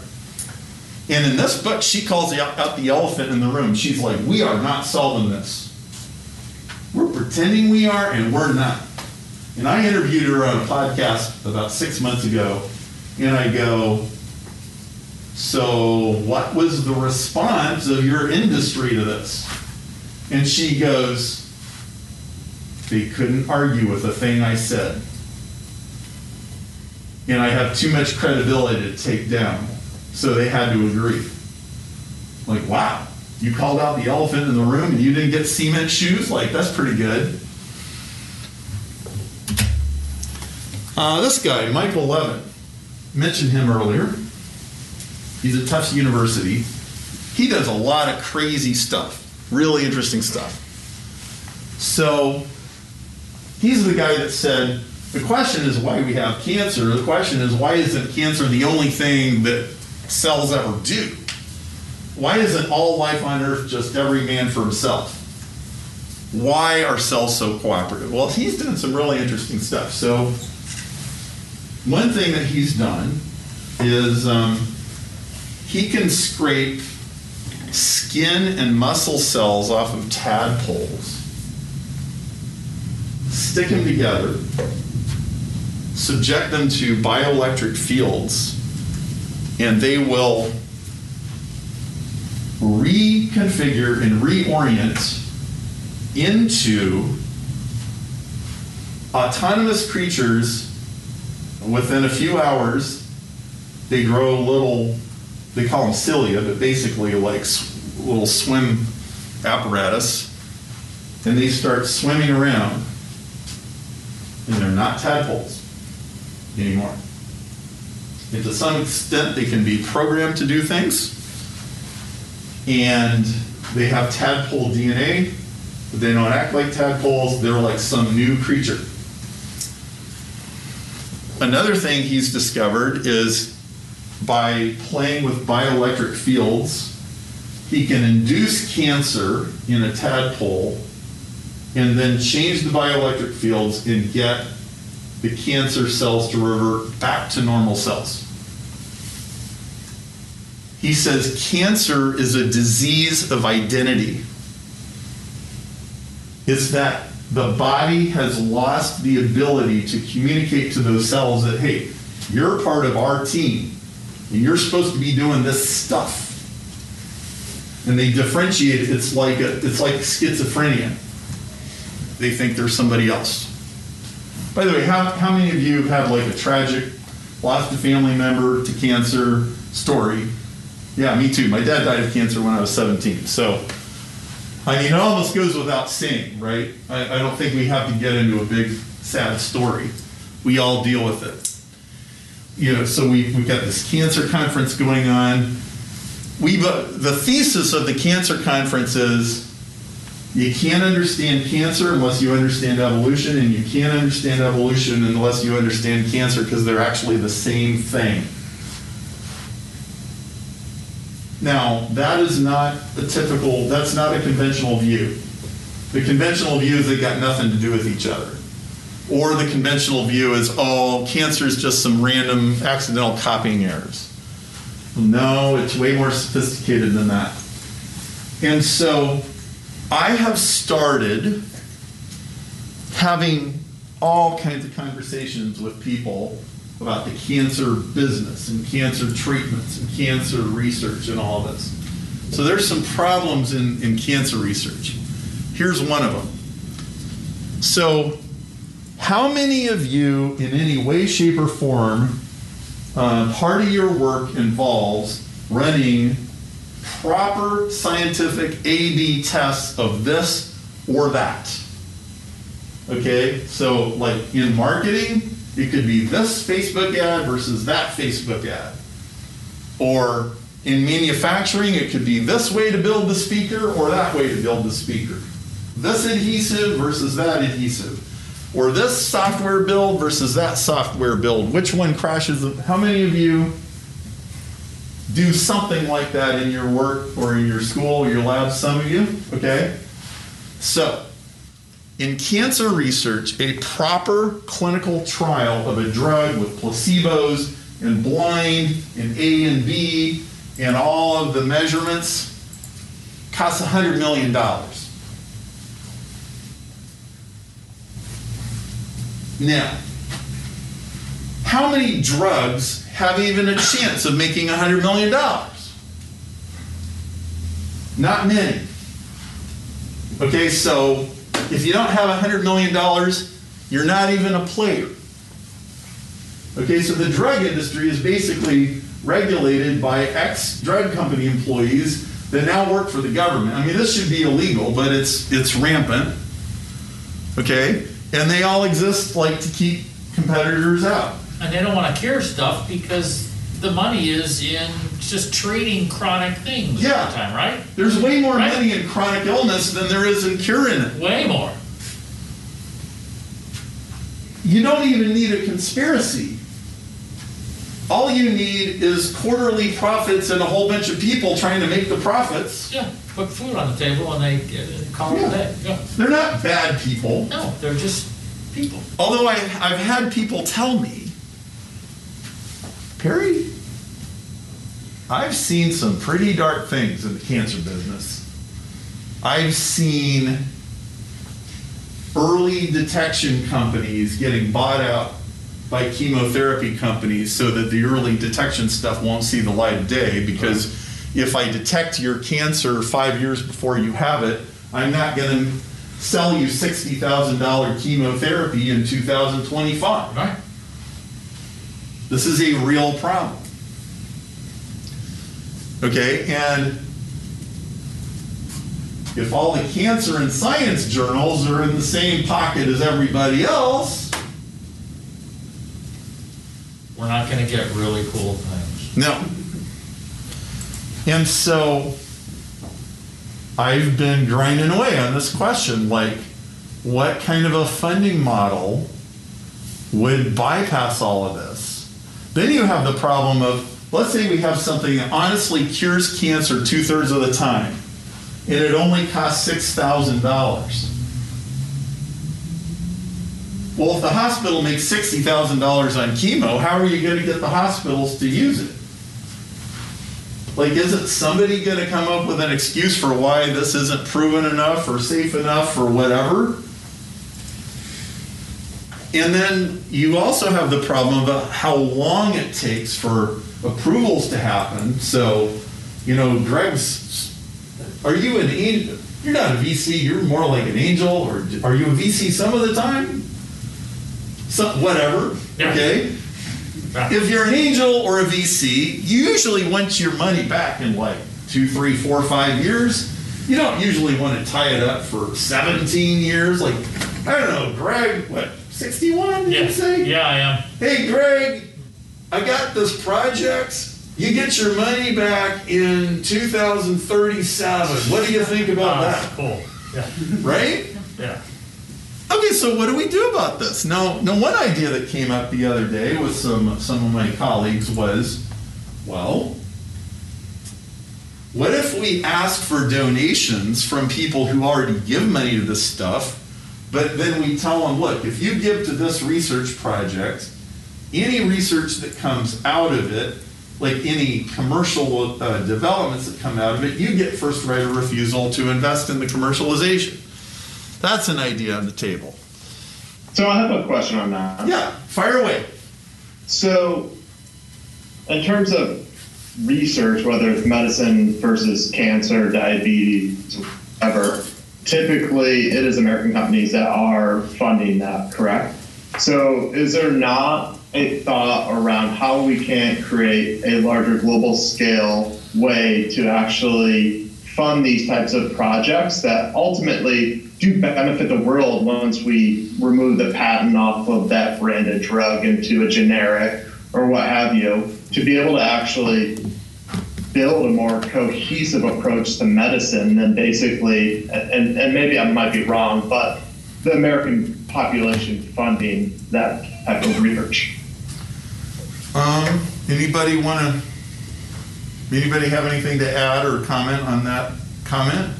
And in this book, she calls out the elephant in the room. She's like, We are not solving this. We're pretending we are, and we're not. And I interviewed her on a podcast about six months ago, and I go, So, what was the response of your industry to this? And she goes, They couldn't argue with a thing I said. And I have too much credibility to take down. So they had to agree. Like, wow, you called out the elephant in the room and you didn't get cement shoes? Like, that's pretty good. Uh, this guy, Michael Levin, mentioned him earlier. He's at Tufts University. He does a lot of crazy stuff, really interesting stuff. So, he's the guy that said, the question is why we have cancer. The question is why isn't cancer the only thing that cells ever do? Why isn't all life on Earth just every man for himself? Why are cells so cooperative? Well, he's done some really interesting stuff. So, one thing that he's done is um, he can scrape skin and muscle cells off of tadpoles, stick them together, subject them to bioelectric fields, and they will reconfigure and reorient into autonomous creatures within a few hours. They grow little, they call them cilia, but basically like little swim apparatus, and they start swimming around. And they're not tadpoles anymore. And to some extent, they can be programmed to do things. And they have tadpole DNA, but they don't act like tadpoles. They're like some new creature. Another thing he's discovered is by playing with bioelectric fields, he can induce cancer in a tadpole and then change the bioelectric fields and get the cancer cells to revert back to normal cells. He says cancer is a disease of identity. It's that the body has lost the ability to communicate to those cells that, hey, you're part of our team and you're supposed to be doing this stuff. And they differentiate. It's like a, it's like schizophrenia. They think they're somebody else. By the way, how, how many of you have like a tragic, lost a family member to cancer story? Yeah, me too. My dad died of cancer when I was 17. So, I mean, it almost goes without saying, right? I, I don't think we have to get into a big, sad story. We all deal with it. You know, so we, we've got this cancer conference going on. Uh, the thesis of the cancer conference is you can't understand cancer unless you understand evolution, and you can't understand evolution unless you understand cancer because they're actually the same thing. Now, that is not a typical, that's not a conventional view. The conventional view is they got nothing to do with each other. Or the conventional view is, oh, cancer is just some random accidental copying errors. No, it's way more sophisticated than that. And so I have started having all kinds of conversations with people about the cancer business and cancer treatments and cancer research and all this. So there's some problems in, in cancer research. Here's one of them. So, how many of you, in any way, shape, or form, uh, part of your work involves running proper scientific A B tests of this or that? Okay, so like in marketing, it could be this Facebook ad versus that Facebook ad. Or in manufacturing, it could be this way to build the speaker or that way to build the speaker. This adhesive versus that adhesive. Or this software build versus that software build. Which one crashes? How many of you do something like that in your work or in your school, your lab? Some of you, okay? So, in cancer research, a proper clinical trial of a drug with placebos and blind and A and B and all of the measurements costs $100 million. Now, how many drugs have even a chance of making $100 million? Not many. Okay, so if you don't have $100 million, you're not even a player. Okay, so the drug industry is basically regulated by ex drug company employees that now work for the government. I mean, this should be illegal, but it's it's rampant. Okay, and they all exist like to keep competitors out. And they don't want to cure stuff because the money is in just treating chronic things Yeah. all the time, right? There's way more Right. money in chronic illness than there is in curing it. Way more. You don't even need a conspiracy. All you need is quarterly profits and a whole bunch of people trying to make the profits. Yeah, put food on the table and they uh, call it Yeah. a day. Yeah. They're not bad people. No, they're just people. Although I, I've had people tell me, Perry, I've seen some pretty dark things in the cancer business. I've seen early detection companies getting bought out by chemotherapy companies so that the early detection stuff won't see the light of day because if I detect your cancer five years before you have it, I'm not going to sell you $60,000 chemotherapy in 2025. Right? This is a real problem. Okay, and if all the cancer and science journals are in the same pocket as everybody else, We're not going to get really cool things. no. And so I've been grinding away on this question like, what kind of a funding model would bypass all of this? Then you have the problem of, let's say we have something that honestly cures cancer two thirds of the time, and it only costs $6,000. Well, if the hospital makes $60,000 on chemo, how are you going to get the hospitals to use it? Like, isn't somebody going to come up with an excuse for why this isn't proven enough or safe enough or whatever? And then you also have the problem of how long it takes for approvals to happen. So, you know, Greg's, are you an angel? You're not a VC, you're more like an angel, or are you a VC some of the time? Some, whatever, Yeah. okay? If you're an angel or a VC, you usually want your money back in like two, three, four, five years. You don't usually want to tie it up for 17 years. Like, I don't know, Greg, what, 61, did Yeah, you say? yeah, I am. Hey, Greg, I got this project. You get your money back in 2037. What do you think about Oh, that? Cool. Yeah, Right? yeah. Okay, so what do we do about this? Now, now one idea that came up the other day with some some of my colleagues was, well, what if we ask for donations from people who already give money to this stuff, but then we tell them, look, if you give to this research project, any research that comes out of it, like any commercial uh, developments that come out of it, you get first right of refusal to invest in the commercialization. That's an idea on the table. So I have a question on that. Yeah, fire away. So, in terms of research, whether it's medicine versus cancer, diabetes, whatever, typically it is American companies that are funding that, correct? So is there not a thought around how we can create a larger global scale way to actually fund these types of projects that ultimately do benefit the world once we remove the patent off of that branded drug into a generic or what have you, to be able to actually build a more cohesive approach to medicine than basically, and, and maybe I might be wrong, but the American population funding that type of research. Um, anybody want to, anybody have anything to add or comment on that comment?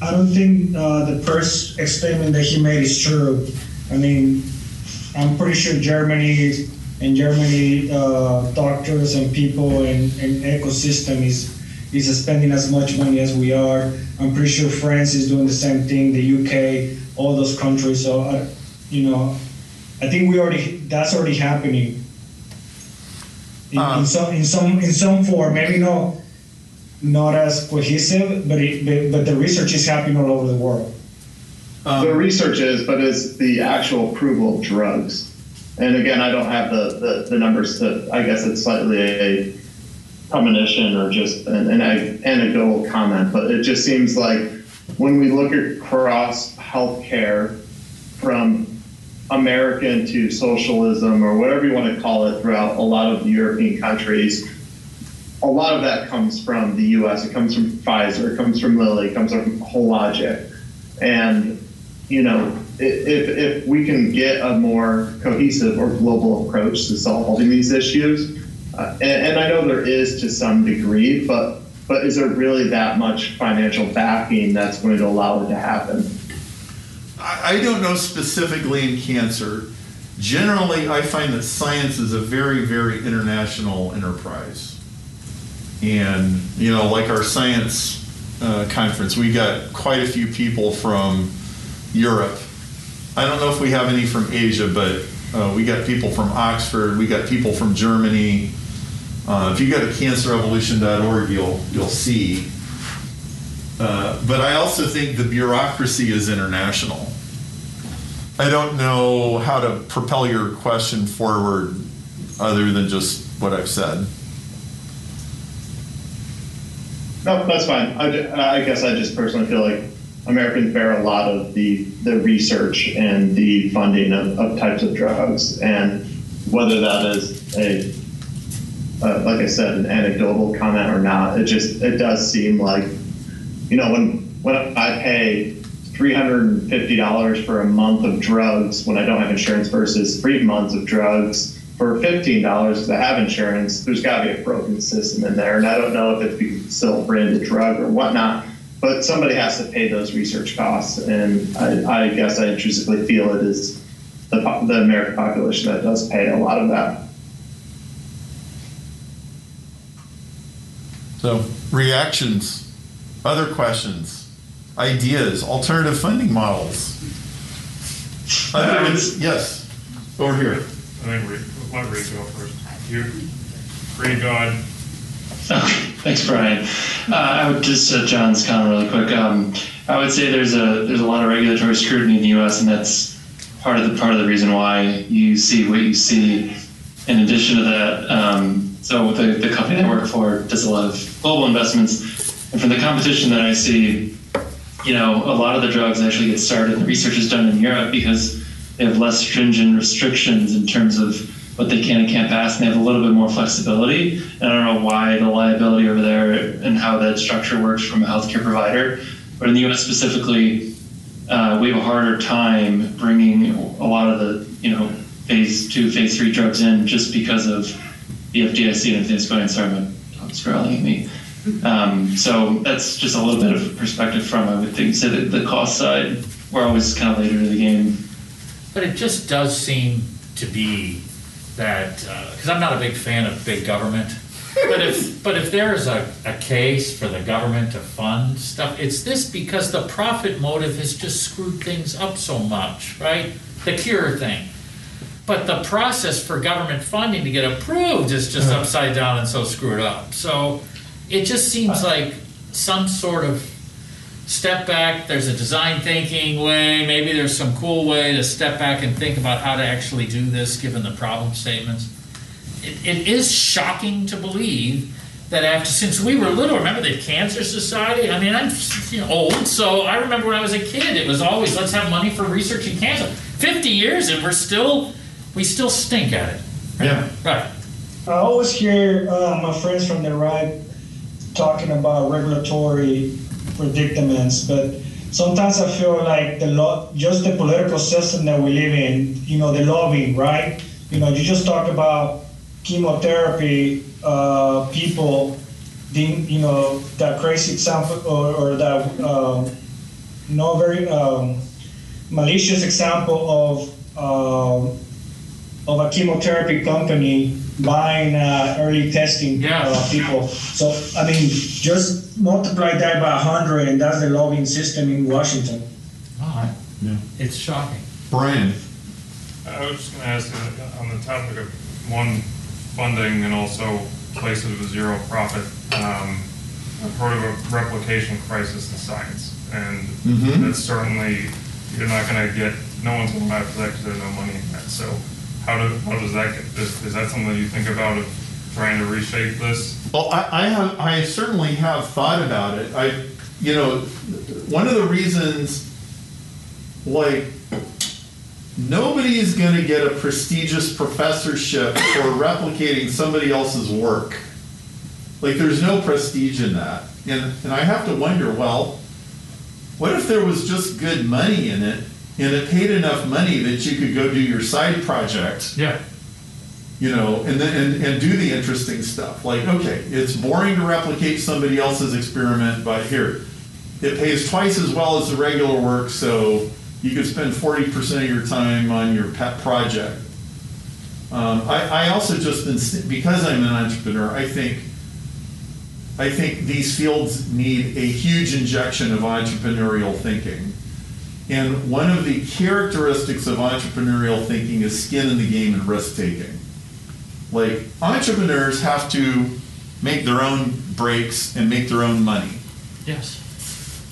I don't think uh, the first statement that he made is true. I mean, I'm pretty sure Germany and Germany uh, doctors and people and, and ecosystem is is spending as much money as we are. I'm pretty sure France is doing the same thing. The UK, all those countries. So, I, you know, I think we already that's already happening. In, Um, in some in some in some form, maybe not not as cohesive, but it, but, but the research is happening all over the world. Um, The research is, but is the actual approval of drugs. And again, I don't have the, the, the numbers to, I guess it's slightly a premonition or just an, an anecdotal comment, but it just seems like when we look across healthcare from American to socialism or whatever you want to call it throughout a lot of European countries, a lot of that comes from the US. It comes from Pfizer, it comes from Lilly, it comes from Hologic. And, you know, if, if we can get a more cohesive or global approach to solving these issues, uh, and, and I know there is to some degree, but but is there really that much financial backing that's going to allow it to happen? I, I don't know specifically in cancer. Generally, I find that science is a very, very international enterprise. And, you know, like our science uh, conference, we got quite a few people from Europe. I don't know if we have any from Asia, but uh, we got people from Oxford, we got people from Germany. Uh, if you go to cancerevolution.org, you'll you'll see. Uh, but I also think the bureaucracy is international. I don't know how to propel your question forward other than just what I've said. No, that's fine. I, I guess I just personally feel like Americans bear a lot of the, the research and the funding of, of types of drugs, and whether that is a, like I said, an anecdotal comment or not, it just it does seem like, you know, when when I pay three hundred and fifty dollars for a month of drugs when I don't have insurance versus three months of drugs for fifteen dollars because I have insurance, there's got to be a broken system in there, and I don't know if it's because it's still a branded drug or whatnot. But somebody has to pay those research costs, and I, I guess I intrinsically feel it is the, the American population that does pay a lot of that. So, reactions, other questions, ideas, alternative funding models. *laughs* Uh, other than- yes, over here. I think Reed, let Reed go first. You, Reed, go ahead. Thanks, Brian. Uh, I would just uh, John's comment really quick. Um, I would say there's a there's a lot of regulatory scrutiny in the U.S. and that's part of the part of the reason why you see what you see. In addition to that, um, so the the company I work for does a lot of global investments, and from the competition that I see, you know, a lot of the drugs actually get started. The research is done in Europe because they have less stringent restrictions in terms of what they can and can't pass, and they have a little bit more flexibility. And I don't know why the liability over there and how that structure works from a healthcare provider, but in the U.S. specifically, uh, we have a harder time bringing a lot of the you know phase two, phase three drugs in just because of the FDIC and everything's going. Sorry, my dog's growling at me. Um, so that's just a little bit of perspective from I would think. So the, the cost side, we're always kind of later to the game. But it just does seem to be that, uh, because I'm not a big fan of big government, but if, *laughs* but if there is a, a case for the government to fund stuff, it's this because the profit motive has just screwed things up so much, right? The cure thing. But the process for government funding to get approved is just uh-huh. upside down and so screwed up. So it just seems uh, like some sort of step back, there's a design thinking way, maybe there's some cool way to step back and think about how to actually do this, given the problem statements. It, it is shocking to believe that after, since we were little, remember the Cancer Society? I mean, I'm you know, old, so I remember when I was a kid, it was always, let's have money for research in cancer. 50 years and we're still, we still stink at it. Yeah. Right. I always hear uh, my friends from the right talking about regulatory predicaments, but sometimes I feel like the law, just the political system that we live in, you know, the lobbying, right? You know, you just talk about chemotherapy, uh, people, the, you know, that crazy example or, or that um, no very um, malicious example of um, of a chemotherapy company buying uh, early testing Yeah. uh, people. So I mean, just multiply that by hundred, and that's the lobbying system in Washington. All right. Yeah. It's shocking. Brian, I was just gonna ask, uh, on the topic of one, funding and also places with zero profit, um, I've heard of a replication crisis in science. And Mhm. that's certainly, you're not gonna get, no one's gonna buy that because there's no money in that. So how do, how does that get, is, is that something you think about of trying to reshape this? Well, I, I have, I certainly have thought about it. I, you know, one of the reasons, like, nobody is going to get a prestigious professorship for replicating somebody else's work. Like, there's no prestige in that. And, and I have to wonder, well, what if there was just good money in it and it paid enough money that you could go do your side project? Yeah. You know, and then and, and do the interesting stuff. Like, okay, it's boring to replicate somebody else's experiment, but here, it pays twice as well as the regular work, so you could spend forty percent of your time on your pet project. Um, I, I also just been because I'm an entrepreneur. I think I think these fields need a huge injection of entrepreneurial thinking. And one of the characteristics of entrepreneurial thinking is skin in the game and risk taking like entrepreneurs have to make their own breaks and make their own money Yes.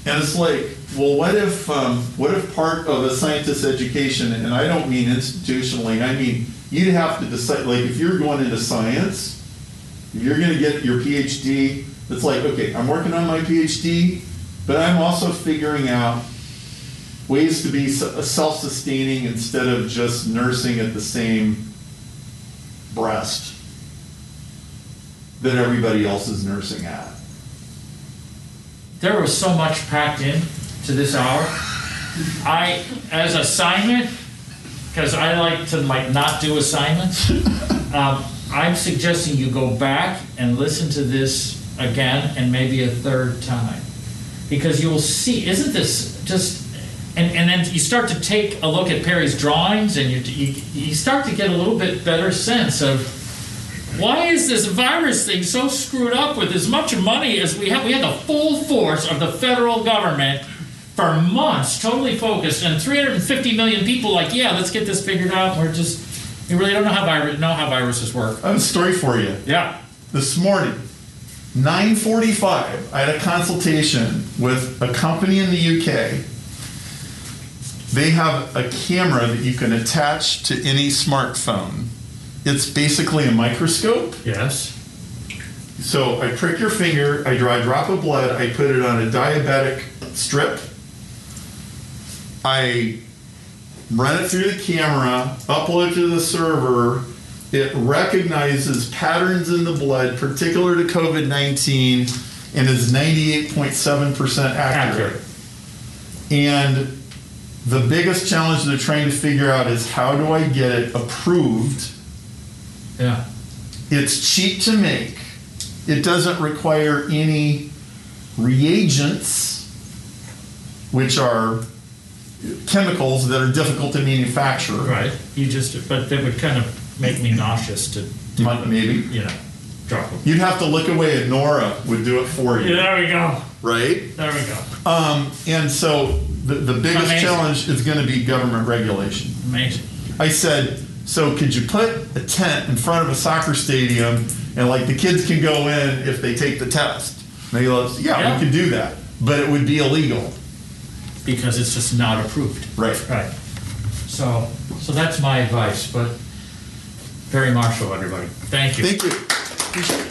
and it's like well what if um, what if part of a scientist's education and i don't mean institutionally i mean you'd have to decide like if you're going into science if you're going to get your phd it's like okay i'm working on my phd but i'm also figuring out ways to be self-sustaining instead of just nursing at the same breast that everybody else is nursing at. There was so much packed in to this hour. I, as assignment, because I like to like not do assignments, *laughs* um, I'm suggesting you go back and listen to this again and maybe a third time. Because you'll see, isn't this just, and, and then you start to take a look at Perry's drawings and you, you, you start to get a little bit better sense of why is this virus thing so screwed up with as much money as we have? We had the full force of the federal government for months, totally focused, and 350 million people like, yeah, let's get this figured out. We're just, we really don't know how virus, know how viruses work. I have a story for you. Yeah. This morning, 9:45, I had a consultation with a company in the UK. They have a camera that you can attach to any smartphone. It's basically a microscope. Yes. So I prick your finger, I draw a drop of blood, I put it on a diabetic strip. I run it through the camera, upload it to the server. It recognizes patterns in the blood particular to COVID 19 and is 98.7% accurate. Accurate. And the biggest challenge they're trying to figure out is how do I get it approved Yeah. it's cheap to make. It doesn't require any reagents, which are chemicals that are difficult to manufacture. Right. You just, but that would kind of make me nauseous to, Might- Maybe. you know, drop them. You'd have to look away and Nora would do it for you, Yeah, there we go. Right? There we go. Um, and so the, the biggest Amazing. challenge is going to be government regulation. Amazing. I said, So could you put a tent in front of a soccer stadium and like the kids can go in if they take the test? Maybe let's, yeah, Yeah. we could do that, but it would be illegal. because it's just not approved. Right. Right. So, so that's my advice, but very marshal, everybody. Thank you. Thank you.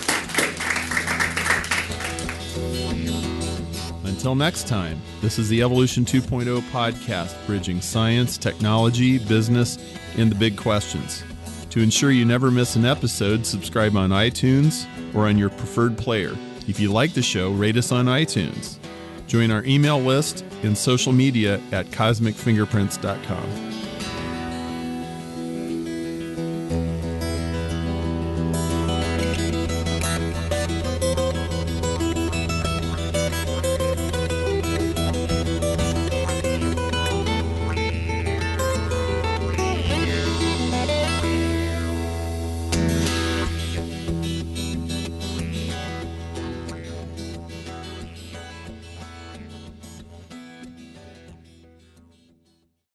Until next time, this is the Evolution 2.0 podcast, bridging science, technology, business, and the big questions. To ensure you never miss an episode, subscribe on iTunes or on your preferred player. If you like the show, rate us on iTunes. Join our email list and social media at cosmicfingerprints.com.